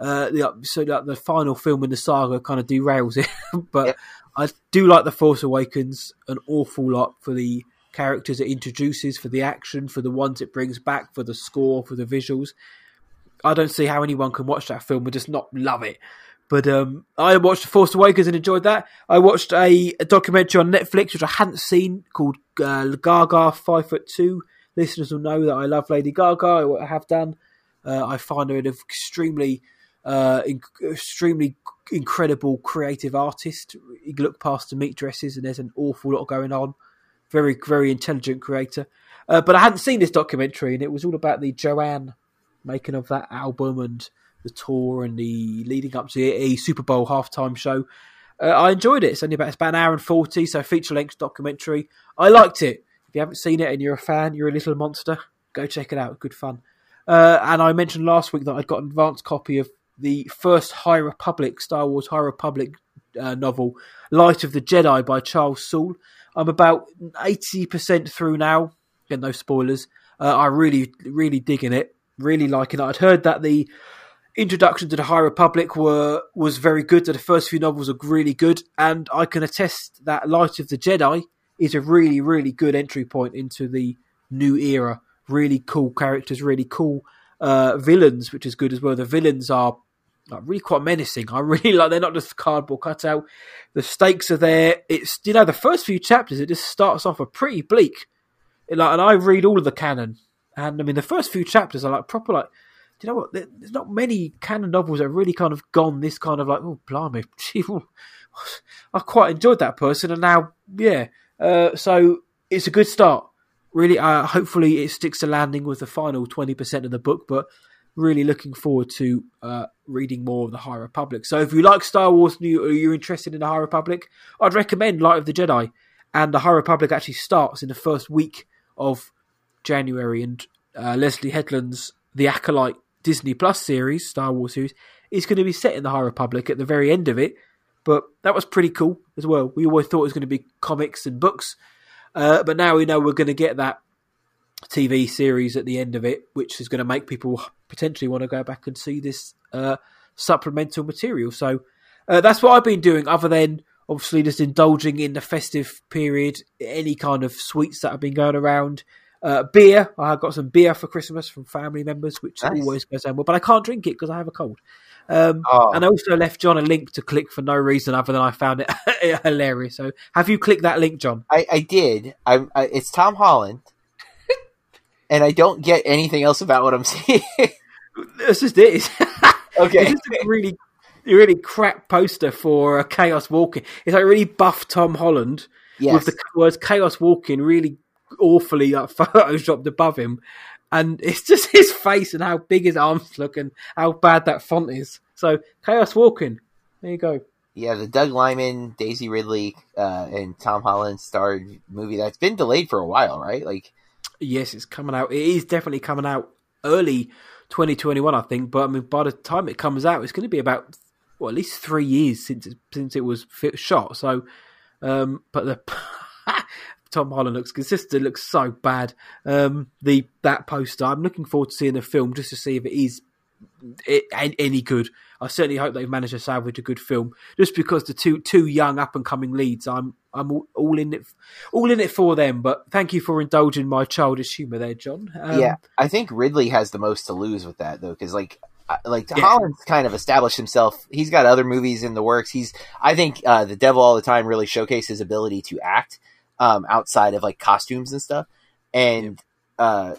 Uh, the, so that the final film in the saga kind of derails it, but Yep. I do like The Force Awakens an awful lot for the characters it introduces, for the action, for the ones it brings back, for the score, for the visuals. I don't see how anyone can watch that film and just not love it. But um, I watched Force Awakens and enjoyed that. I watched a, a documentary on Netflix which I hadn't seen called uh, Gaga Five Foot Two. Listeners will know that I love Lady Gaga. I have done. Uh, I find her an extremely, uh, in- extremely incredible creative artist. You look past the meat dresses and there's an awful lot going on. Very, very intelligent creator. Uh, but I hadn't seen this documentary and it was all about the Joanne making of that album and the tour and the leading up to a Super Bowl halftime show. Uh, I enjoyed it. It's only about it's about an hour and forty, so feature length documentary. I liked it. If you haven't seen it and you're a fan, you're a little monster. Go check it out. Good fun. Uh, and I mentioned last week that I'd got an advanced copy of the first High Republic Star Wars High Republic uh, novel, Light of the Jedi by Charles Soule. I'm about eighty percent through now. Get no spoilers. Uh, I really, really digging it. Really liking it. I'd heard that the introduction to the High Republic were was very good. That the first few novels are really good, and I can attest that Light of the Jedi is a really, really good entry point into the new era. Really cool characters, really cool uh, villains, which is good as well. The villains are like, really quite menacing. I really like. They're not just cardboard cutout. The stakes are there. It's you know the first few chapters. It just starts off a pretty bleak. Like, and I read all of the canon, and I mean the first few chapters are like proper like do you know what? There's not many canon novels that really kind of gone this kind of like, oh, blimey. gee, I quite enjoyed that person, and now, yeah. Uh, so it's a good start. Really, uh, hopefully it sticks to landing with the final 20% of the book, but really looking forward to uh, reading more of the High Republic. So if you like Star Wars and you, you're interested in the High Republic, I'd recommend Light of the Jedi. and the High Republic actually starts in the first week of January. And uh, Leslie Headland's The Acolyte Disney Plus series, Star Wars series, is going to be set in the High Republic at the very end of it. But that was pretty cool as well. We always thought it was going to be comics and books, uh, but now we know we're going to get that TV series at the end of it, which is going to make people potentially want to go back and see this uh, supplemental material. So uh, that's what I've been doing, other than obviously just indulging in the festive period, any kind of sweets that have been going around. Uh, beer, I have got some beer for Christmas from family members, which Nice. always goes down well, but I can't drink it because I have a cold. Um, Oh. And I also left John a link to click for no reason other than I found it hilarious. So have you clicked that link, John? I, I did. I'm. I, it's Tom Holland, and I don't get anything else about what I'm seeing. That's just it. Okay. it's just a really, really crap poster for Chaos Walking. It's like really buff Tom Holland Yes. with the words Chaos Walking really awfully like, photoshopped above him. And it's just his face and how big his arms look and how bad that font is. So, Chaos Walking. There you go. Yeah, the Doug Liman, Daisy Ridley, uh, and Tom Holland starred movie that's been delayed for a while, right? Like, Yes, it's coming out. It is definitely coming out early 2021, I think. But I mean, by the time it comes out, it's going to be about well, at least three years since it, since it was shot. So, um, but the Tom Holland looks consistent. Looks so bad. Um, the that poster. I'm looking forward to seeing the film just to see if it is it, any good. I certainly hope they've managed to salvage a good film. Just because the two two young up and coming leads, I'm I'm all, all in it, all in it for them. But thank you for indulging my childish humour there, John. Um, yeah, I think Ridley has the most to lose with that though, because like, like Yeah. Holland's kind of established himself. He's got other movies in the works. He's, I think, uh, the Devil All the Time really showcased his ability to act um, outside of like costumes and stuff, and uh,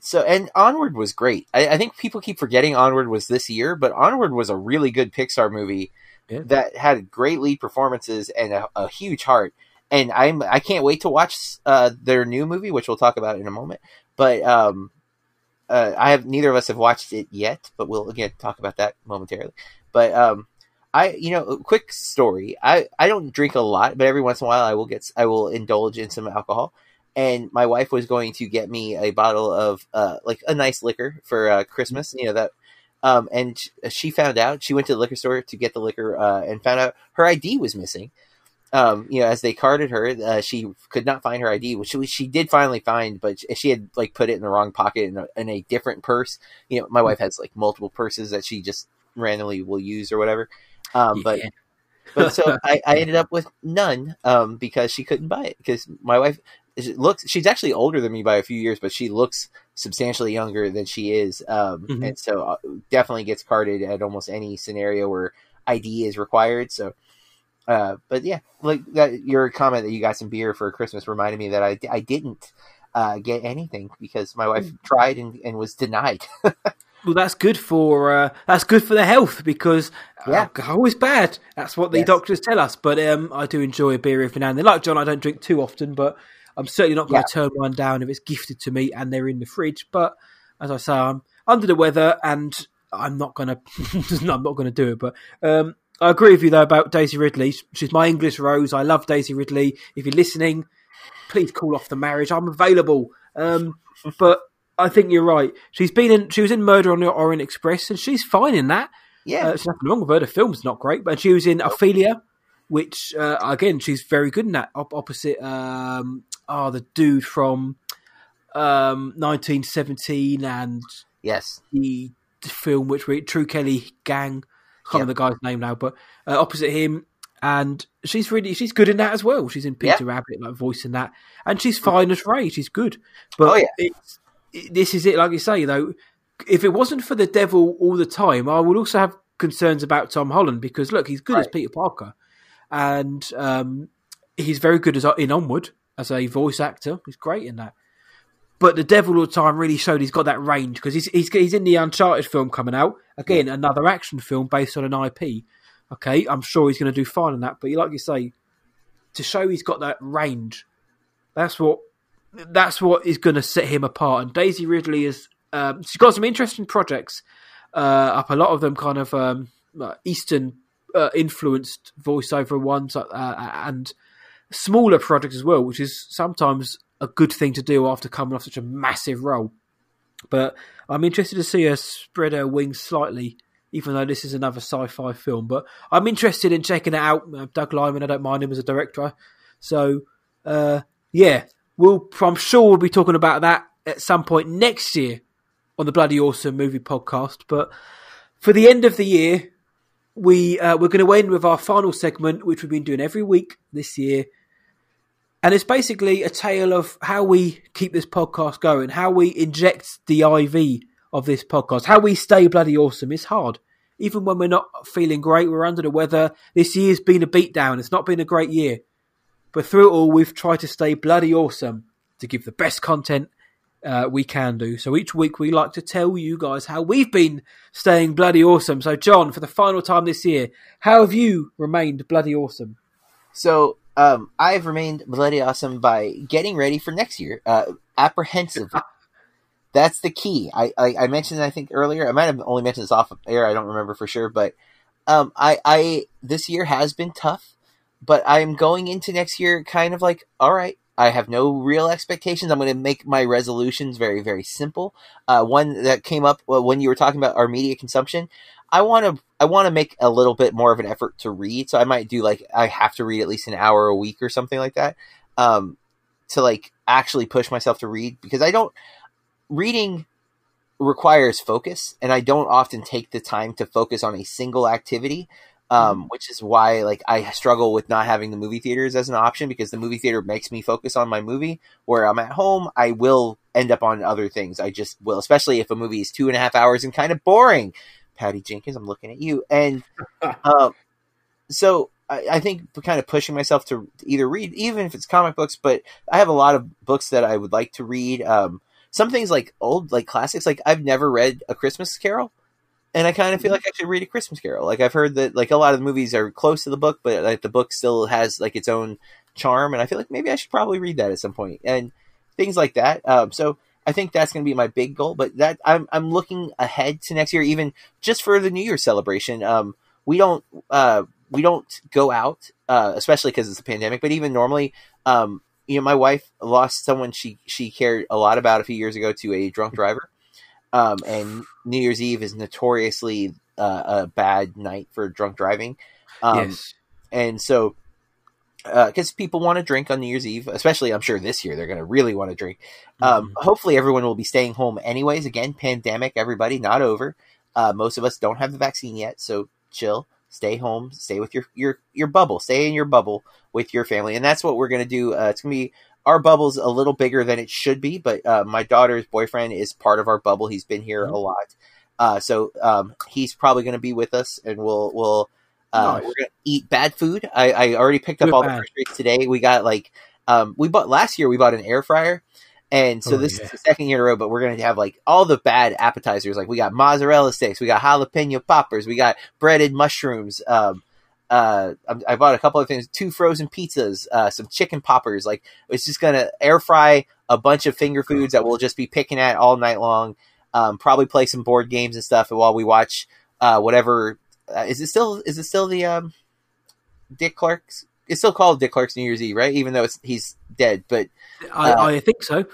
so and Onward was great. I, I think people keep forgetting Onward was this year, but Onward was a really good Pixar movie Yeah. that had great lead performances and a, a huge heart. And I'm I can't wait to watch uh, their new movie, which we'll talk about in a moment. But um, uh, I have neither of us have watched it yet, but we'll again talk about that momentarily. But um, I, you know, quick story. I I don't drink a lot, but every once in a while I will get I will indulge in some alcohol. And my wife was going to get me a bottle of uh, like a nice liquor for uh, Christmas. You know that. Um, and she found out she went to the liquor store to get the liquor uh, and found out her ID was missing. Um, you know, as they carded her, uh, she could not find her ID, which she, she did finally find, but she had like put it in the wrong pocket in a, in a different purse. You know, my wife has like multiple purses that she just randomly will use or whatever. Um, but Yeah. but so I, I ended up with none um, because she couldn't buy it because my wife she looks she's actually older than me by a few years, but she looks substantially younger than she is, um, Mhm. and so uh, definitely gets carded at almost any scenario where ID is required. So. Uh, but yeah, like that, your comment that you got some beer for Christmas reminded me that I, I didn't uh, get anything because my wife tried and, and was denied. Well, that's good for uh, that's good for the health because Yeah. alcohol is bad. That's what the Yes. doctors tell us. But um, I do enjoy a beer every now and then. Like John, I don't drink too often, but I'm certainly not going to turn one down if it's gifted to me and they're in the fridge. But as I say, I'm under the weather and I'm not going to. I'm not going to do it. But um, I agree with you though about Daisy Ridley. She's my English rose. I love Daisy Ridley. If you're listening, please call off the marriage. I'm available. Um, but I think you're right. She's been in. She was in Murder on the Orient Express, and she's fine in that. yeah, Uh, there's nothing wrong with her. The film's not great, but she was in Ophelia, which uh, again she's very good in that. Op- opposite, um, oh, the dude from um, 1917 and yes, the film which we True Kelly Gang. Can't remember the guy's name now, but uh, opposite him, and she's really she's good in that as well. She's in Peter Rabbit, like voicing that, and she's fine as Rey. She's good, but Oh, yeah. it's, it, this is it. Like you say, though, if it wasn't for the devil all the time, I would also have concerns about Tom Holland because look, he's good as Peter Parker, and um, he's very good as in Onward as a voice actor. He's great in that. But the devil all the time really showed he's got that range because he's, he's he's in the Uncharted film coming out again, another action film based on an IP. Okay, I'm sure he's going to do fine in that. But like you say, to show he's got that range, that's what that's what is going to set him apart. And Daisy Ridley is um, she's got some interesting projects uh, up. A lot of them kind of um, uh, Eastern uh, influenced voiceover ones, uh, and smaller projects as well, which is sometimes a good thing to do after coming off such a massive role. But I'm interested to see her spread her wings slightly, even though this is another sci-fi film. But I'm interested in checking it out. Uh, Doug Liman, I don't mind him as a director. So uh, yeah, we'll. I'm sure we'll be talking about that at some point next year on the Bloody Awesome Movie Podcast. But for the end of the year, we uh, we're going to end with our final segment, which we've been doing every week this year, and it's basically a tale of how we keep this podcast going, how we inject the IV of this podcast, how we stay bloody awesome. It's hard. Even when we're not feeling great, we're under the weather. This year's been a beatdown. It's not been a great year. But through it all, we've tried to stay bloody awesome to give the best content uh, we can do. So each week we like to tell you guys how we've been staying bloody awesome. So, John, for the final time this year, how have you remained bloody awesome? So um, I've remained bloody awesome by getting ready for next year. Uh, apprehensive. That's the key. I, I, I mentioned I think earlier. I might have only mentioned this off air. I don't remember for sure, but um, I I this year has been tough, but I'm going into next year kind of like all right. I have no real expectations. I'm going to make my resolutions very, very simple. Uh, one that came up when you were talking about our media consumption. I want to I want to make a little bit more of an effort to read. So I might do like I have to read at least an hour a week or something like that. Um, to like actually push myself to read because I don't reading requires focus and I don't often take the time to focus on a single activity. Um, which is why like I struggle with not having the movie theaters as an option because the movie theater makes me focus on my movie. Where I'm at home, I will end up on other things. I just will, especially if a movie is two and a half hours and kind of boring. Patty Jenkins, I'm looking at you. And uh, so I, I, think kind of pushing myself to either read, even if it's comic books, but I have a lot of books that I would like to read. Um, some things like old, like classics, like I've never read A Christmas Carol. And I kind of feel like I should read A Christmas Carol. Like I've heard that like a lot of the movies are close to the book, but like the book still has like its own charm. And I feel like maybe I should probably read that at some point and things like that. Um, so I think that's going to be my big goal. But that I'm I'm looking ahead to next year, even just for the New Year celebration. Um, we don't uh, we don't go out, uh, especially because it's a pandemic. But even normally, um, you know, my wife lost someone she she cared a lot about a few years ago to a drunk driver. Um, and New Year's Eve is notoriously uh, a bad night for drunk driving. Um, yes. And so because uh, people want to drink on New Year's Eve, especially I'm sure this year they're going to really want to drink. Um, mm-hmm. Hopefully, everyone will be staying home anyways. Again, pandemic, everybody not over. Uh, most of us don't have the vaccine yet, so chill, stay home, stay with your your your bubble, stay in your bubble with your family, and that's what we're going to do. Uh, it's going to be our bubble's a little bigger than it should be, but uh, my daughter's boyfriend is part of our bubble. He's been here mm-hmm. a lot, uh, so um, he's probably going to be with us, and we'll we'll uh, nice. We're gonna eat bad food. I, I already picked up Good all bad. the groceries today. We got like um, we bought last year. We bought an air fryer, and so oh, this yeah. is the second year in a row. But we're gonna have like all the bad appetizers. Like we got mozzarella sticks, we got jalapeno poppers, we got breaded mushrooms. Um, uh, I bought a couple of things, two frozen pizzas, uh, some chicken poppers. Like it's just gonna air fry a bunch of finger foods that we'll just be picking at all night long. Um, probably play some board games and stuff while we watch uh, whatever uh, is it still is it still the um, Dick Clark's? It's still called Dick Clark's New Year's Eve, right? Even though it's he's dead, but uh, I, I, think so.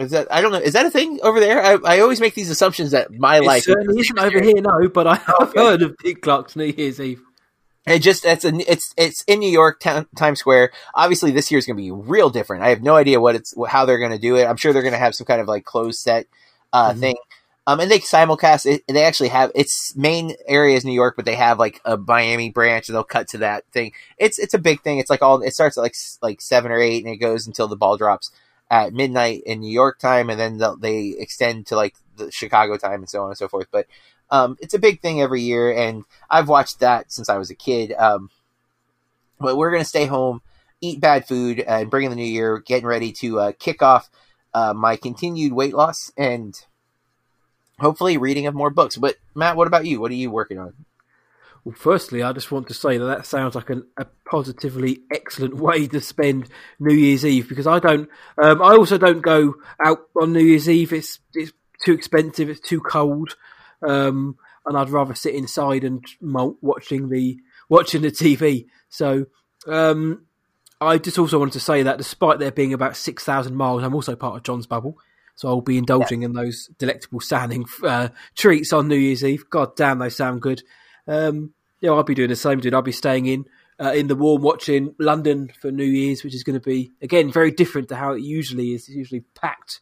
Is that I don't know? Is that a thing over there? I, I always make these assumptions that my it life certainly isn't over here, no. But I have okay. heard of Dick Clark's New Year's Eve. It just it's a it's it's in New York, Times Square. Obviously, this year is going to be real different. I have no idea what it's how they're going to do it. I'm sure they're going to have some kind of like closed set uh, mm-hmm. thing. Um, and they simulcast it. They actually have its main area is New York, but they have like a Miami branch, and they'll cut to that thing. It's it's a big thing. It's like all it starts at like like seven or eight, and it goes until the ball drops at midnight in New York time, and then they extend to like the Chicago time, and so on and so forth. But um, it's a big thing every year, and I've watched that since I was a kid. Um, but we're gonna stay home, eat bad food, and bring in the new year, getting ready to uh, kick off uh, my continued weight loss and hopefully reading of more books. But Matt, what about you? What are you working on? Well, firstly, I just want to say that that sounds like an, a positively excellent way to spend New Year's Eve because I don't. Um, I also don't go out on New Year's Eve. It's it's too expensive. It's too cold, um, and I'd rather sit inside and watching the watching the TV. So um, I just also wanted to say that despite there being about 6,000 miles, I'm also part of John's bubble. So I'll be indulging in those delectable sounding uh, treats on New Year's Eve. God damn, they sound good. Um, yeah, I'll be doing the same, dude. I'll be staying in uh, in the warm, watching London for New Year's, which is going to be again very different to how it usually is. It's usually packed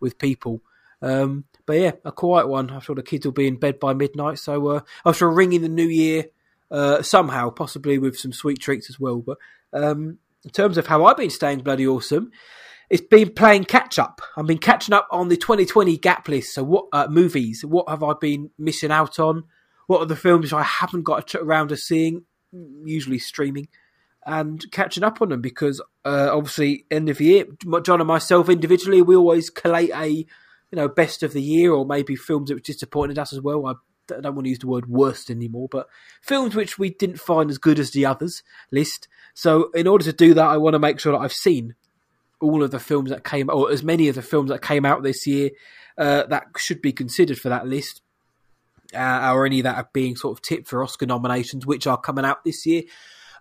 with people. Um, but yeah, a quiet one. I'm sure the kids will be in bed by midnight, so uh, I'm sure ringing the New Year uh, somehow, possibly with some sweet treats as well. But um, in terms of how I've been staying bloody awesome, it's been playing catch up. I've been catching up on the 2020 gap list. So, what uh, movies? What have I been missing out on? What are the films I haven't got around to seeing? Usually streaming and catching up on them because uh, obviously end of the year, John and myself individually, we always collate a you know best of the year or maybe films that disappointed us as well. I don't want to use the word worst anymore, but films which we didn't find as good as the others list. So in order to do that, I want to make sure that I've seen all of the films that came, or as many of the films that came out this year uh, that should be considered for that list, uh, or any that are being sort of tipped for Oscar nominations, which are coming out this year.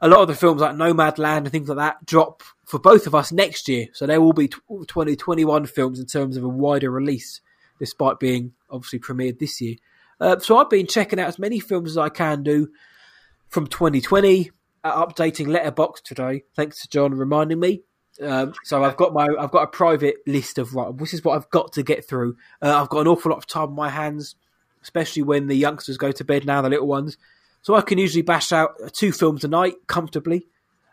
A lot of the films like Nomadland and things like that drop for both of us next year, so there will be 2021 films in terms of a wider release, despite being obviously premiered this year. Uh, so I've been checking out as many films as I can do from 2020. Uh, updating Letterboxd today, thanks to John reminding me. Um, so I've got my I've got a private list of right. This is what I've got to get through. Uh, I've got an awful lot of time on my hands, especially when the youngsters go to bed now, the little ones. So I can usually bash out two films a night comfortably,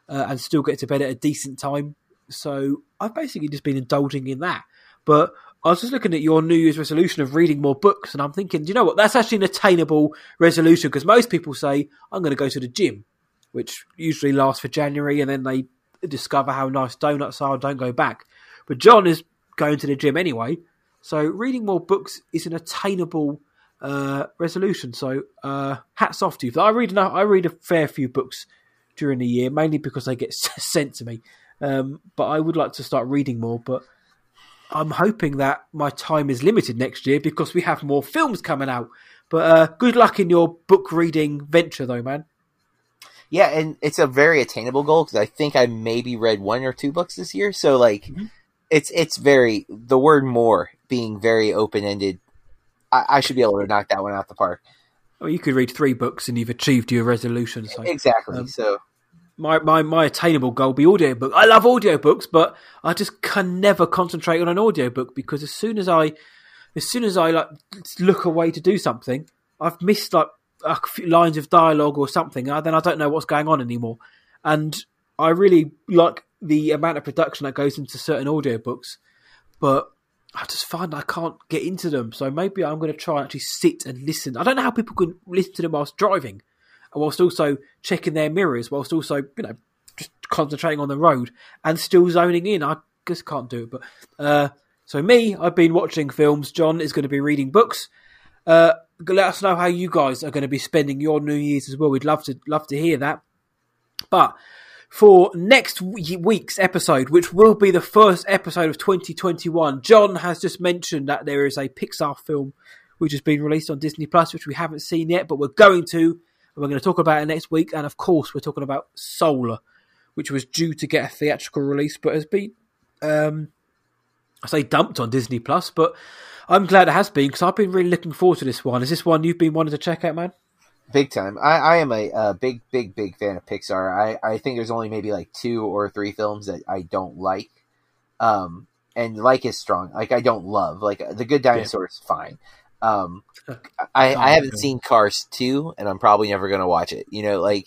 uh, and still get to bed at a decent time. So I've basically just been indulging in that. But I was just looking at your New Year's resolution of reading more books, and I'm thinking, you know what? That's actually an attainable resolution because most people say I'm going to go to the gym, which usually lasts for January, and then they discover how nice donuts are and don't go back. But John is going to the gym anyway, so reading more books is an attainable uh, resolution. So uh, hats off to you. I read enough, I read a fair few books during the year, mainly because they get sent to me. Um, but I would like to start reading more. But I'm hoping that my time is limited next year because we have more films coming out. But uh, good luck in your book reading venture, though, man. Yeah, and it's a very attainable goal because I think I maybe read one or two books this year. So like, mm-hmm. it's it's very the word more being very open ended. I, I, should be able to knock that one out the park. Well, you could read three books and you've achieved your resolution. So. Exactly. Um, so my, my, my attainable goal be audiobook. I love audiobooks, but I just can never concentrate on an audiobook because as soon as I as soon as I like look away to do something, I've missed like a few lines of dialogue or something, and then I don't know what's going on anymore. And I really like the amount of production that goes into certain audiobooks, but I just find I can't get into them. So maybe I'm going to try and actually sit and listen. I don't know how people can listen to them whilst driving, whilst also checking their mirrors, whilst also you know just concentrating on the road and still zoning in. I just can't do it. But uh, so me, I've been watching films. John is going to be reading books. Uh, let us know how you guys are going to be spending your New Year's as well. We'd love to love to hear that. But for next week's episode, which will be the first episode of 2021, John has just mentioned that there is a Pixar film which has been released on Disney Plus, which we haven't seen yet, but we're going to, and we're going to talk about it next week. And of course, we're talking about Soul, which was due to get a theatrical release, but has been, um, I say, dumped on Disney Plus, but I'm glad it has been because I've been really looking forward to this one. Is this one you've been wanting to check out, man? Big time. I, I am a, a, big, big, big fan of Pixar. I, I think there's only maybe like two or three films that I don't like. Um, and like is strong. Like I don't love. Like The Good Dinosaur is fine. Um, I, I haven't seen Cars 2 and I'm probably never going to watch it. You know, like,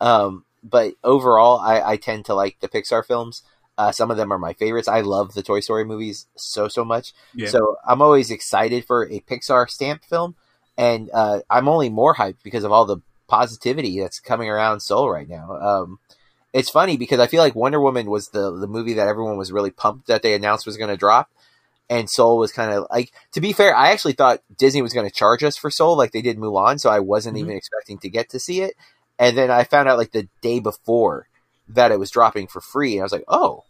um, but overall, I, I tend to like the Pixar films. Uh, some of them are my favorites. I love the Toy Story movies so so much. Yeah. So I'm always excited for a Pixar stamp film, and uh, I'm only more hyped because of all the positivity that's coming around Soul right now. Um, it's funny because I feel like Wonder Woman was the the movie that everyone was really pumped that they announced was going to drop, and Soul was kind of like. To be fair, I actually thought Disney was going to charge us for Soul like they did Mulan, so I wasn't mm-hmm. even expecting to get to see it. And then I found out like the day before that it was dropping for free, and I was like, oh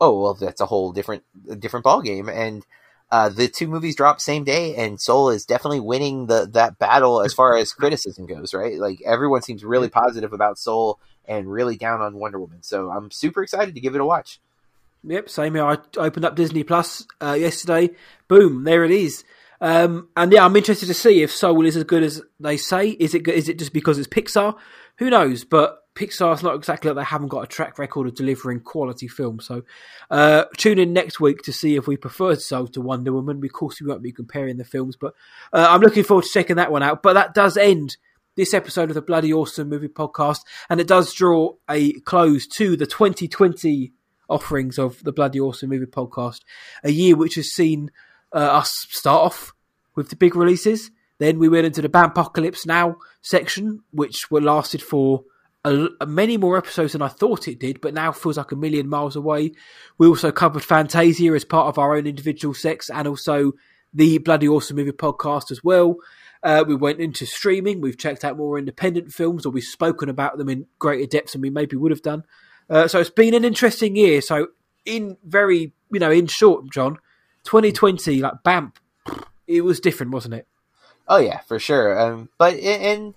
oh well that's a whole different different ball game and uh, the two movies drop same day and soul is definitely winning the that battle as far as criticism goes right like everyone seems really positive about soul and really down on Wonder Woman. So I'm super excited to give it a watch. Yep, same here. I opened up Disney Plus uh, yesterday. Boom, there it is. Um, and yeah, I'm interested to see if Soul is as good as they say. Is it? Is it just because it's Pixar? Who knows? But Pixar's not exactly like they haven't got a track record of delivering quality films. So uh, tune in next week to see if we prefer Soul to Wonder Woman. Of course, we won't be comparing the films, but uh, I'm looking forward to checking that one out. But that does end this episode of the Bloody Awesome Movie Podcast, and it does draw a close to the 2020 offerings of the Bloody Awesome Movie Podcast, a year which has seen uh, us start off with the big releases. Then we went into the Apocalypse Now section, which were lasted for a, a many more episodes than I thought it did, but now feels like a million miles away. We also covered Fantasia as part of our own individual sex, and also the Bloody Awesome Movie Podcast as well. Uh, we went into streaming. We've checked out more independent films, or we've spoken about them in greater depth than we maybe would have done. Uh, so it's been an interesting year. So in very, you know, in short, John, 2020, like BAMP, it was different, wasn't it? Oh yeah, for sure. Um, but and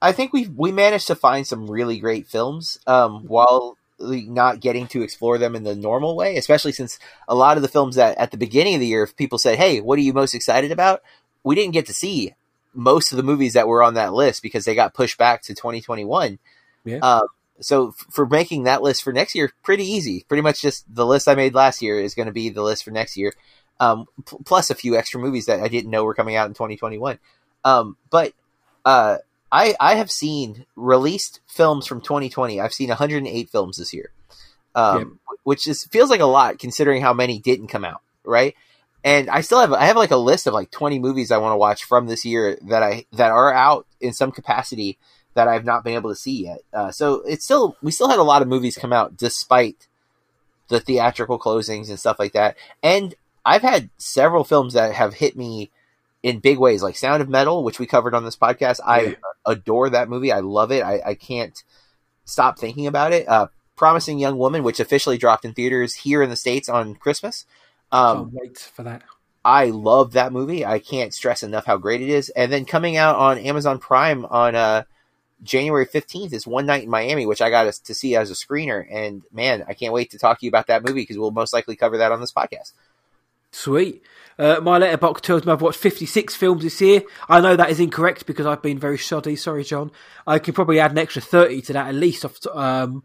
I think we we managed to find some really great films um, while not getting to explore them in the normal way. Especially since a lot of the films that at the beginning of the year, if people said, "Hey, what are you most excited about?" we didn't get to see most of the movies that were on that list because they got pushed back to 2021. Yeah. Um, so f- for making that list for next year, pretty easy. Pretty much just the list I made last year is going to be the list for next year, um, p- plus a few extra movies that I didn't know were coming out in 2021. Um, but uh, I I have seen released films from 2020. I've seen 108 films this year, um, which is feels like a lot considering how many didn't come out. Right, and I still have I have like a list of like 20 movies I want to watch from this year that I that are out in some capacity that I've not been able to see yet. Uh, so it's still we still had a lot of movies come out despite the theatrical closings and stuff like that. And I've had several films that have hit me in big ways, like Sound of Metal, which we covered on this podcast. I Yeah. adore that movie. I love it. I, I can't stop thinking about it. Uh, Promising Young Woman, which officially dropped in theaters here in the states on Christmas. Um, wait for that. I love that movie. I can't stress enough how great it is. And then coming out on Amazon Prime on uh, January 15th is One Night in Miami, which I got us to see as a screener. And man, I can't wait to talk to you about that movie because we'll most likely cover that on this podcast. Sweet. Uh, my Letterboxd tells me I've watched 56 films this year. I know that is incorrect because I've been very shoddy. Sorry, John. I can probably add an extra 30 to that at least. Off t- um,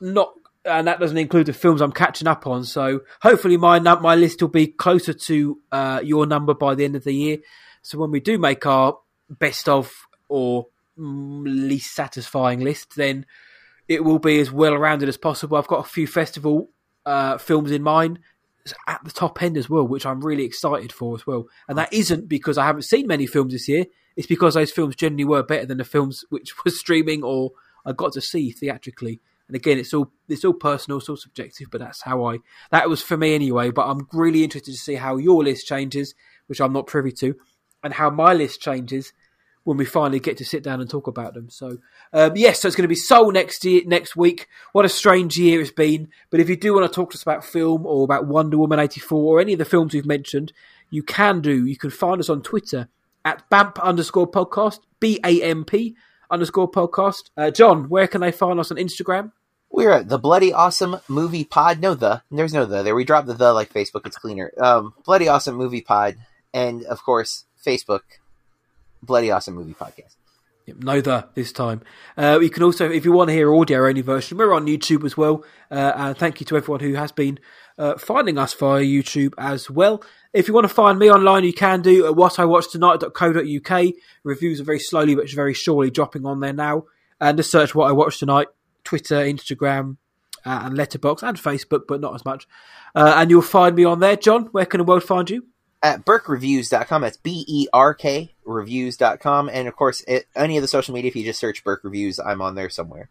not, and that doesn't include the films I'm catching up on. So hopefully my my list will be closer to uh, your number by the end of the year. So when we do make our best of or mm, least satisfying list, then it will be as well rounded as possible. I've got a few festival uh, films in mind at the top end as well, which I'm really excited for as well. And that isn't because I haven't seen many films this year. It's because those films generally were better than the films which were streaming or I got to see theatrically. And again, it's all it's all personal, it's all subjective, but that's how I that was for me anyway. But I'm really interested to see how your list changes, which I'm not privy to, and how my list changes when we finally get to sit down and talk about them. So, um, yes, so it's going to be Soul next year, next week. What a strange year it's been. But if you do want to talk to us about film or about Wonder Woman 84 or any of the films we've mentioned, you can do. You can find us on Twitter at BAMP underscore podcast, B A M P underscore podcast. Uh, John, where can they find us on Instagram? We're at the Bloody Awesome Movie Pod. No, the. There's no the there. We dropped the the like Facebook. It's cleaner. Um, Bloody Awesome Movie Pod. And of course, Facebook, Bloody Awesome Movie Podcast. Yep, this time. Uh, you can also, if you want to hear audio only version, we're on YouTube as well. Uh, and thank you to everyone who has been uh, finding us via YouTube as well. If you want to find me online, you can do at whatIwatchtonight.co.uk. Reviews are very slowly but very surely dropping on there now. And just search what I watched tonight, Twitter, Instagram, uh, and Letterboxd and Facebook, but not as much. Uh, and you'll find me on there. John, where can the world find you? At BerkReviews.com. That's B E R K Reviews.com. And of course, at any of the social media, if you just search Berk Reviews, I'm on there somewhere.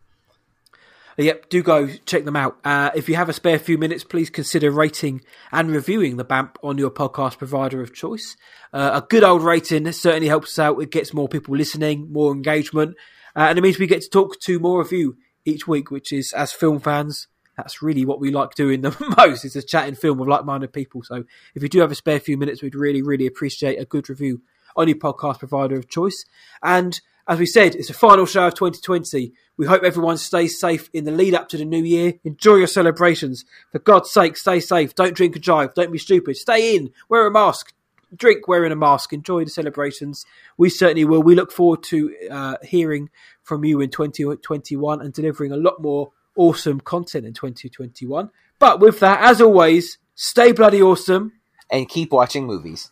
Yep, do go check them out. Uh, if you have a spare few minutes, please consider rating and reviewing the BAMP on your podcast provider of choice. Uh, a good old rating certainly helps us out. It gets more people listening, more engagement, uh, and it means we get to talk to more of you each week, which is, as film fans, that's really what we like doing the most, is just chatting film with like-minded people. So if you do have a spare few minutes, we'd really, really appreciate a good review on your podcast provider of choice. And as we said, it's the final show of 2020. We hope everyone stays safe in the lead up to the new year. Enjoy your celebrations. For God's sake, stay safe. Don't drink and drive. Don't be stupid. Stay in. Wear a mask. Drink wearing a mask. Enjoy the celebrations. We certainly will. We look forward to uh, hearing from you in 2021 and delivering a lot more awesome content in 2021. But with that, as always, stay bloody awesome. And keep watching movies.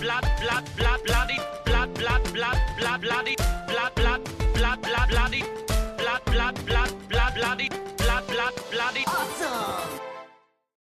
Blood, blood, bloody, blood,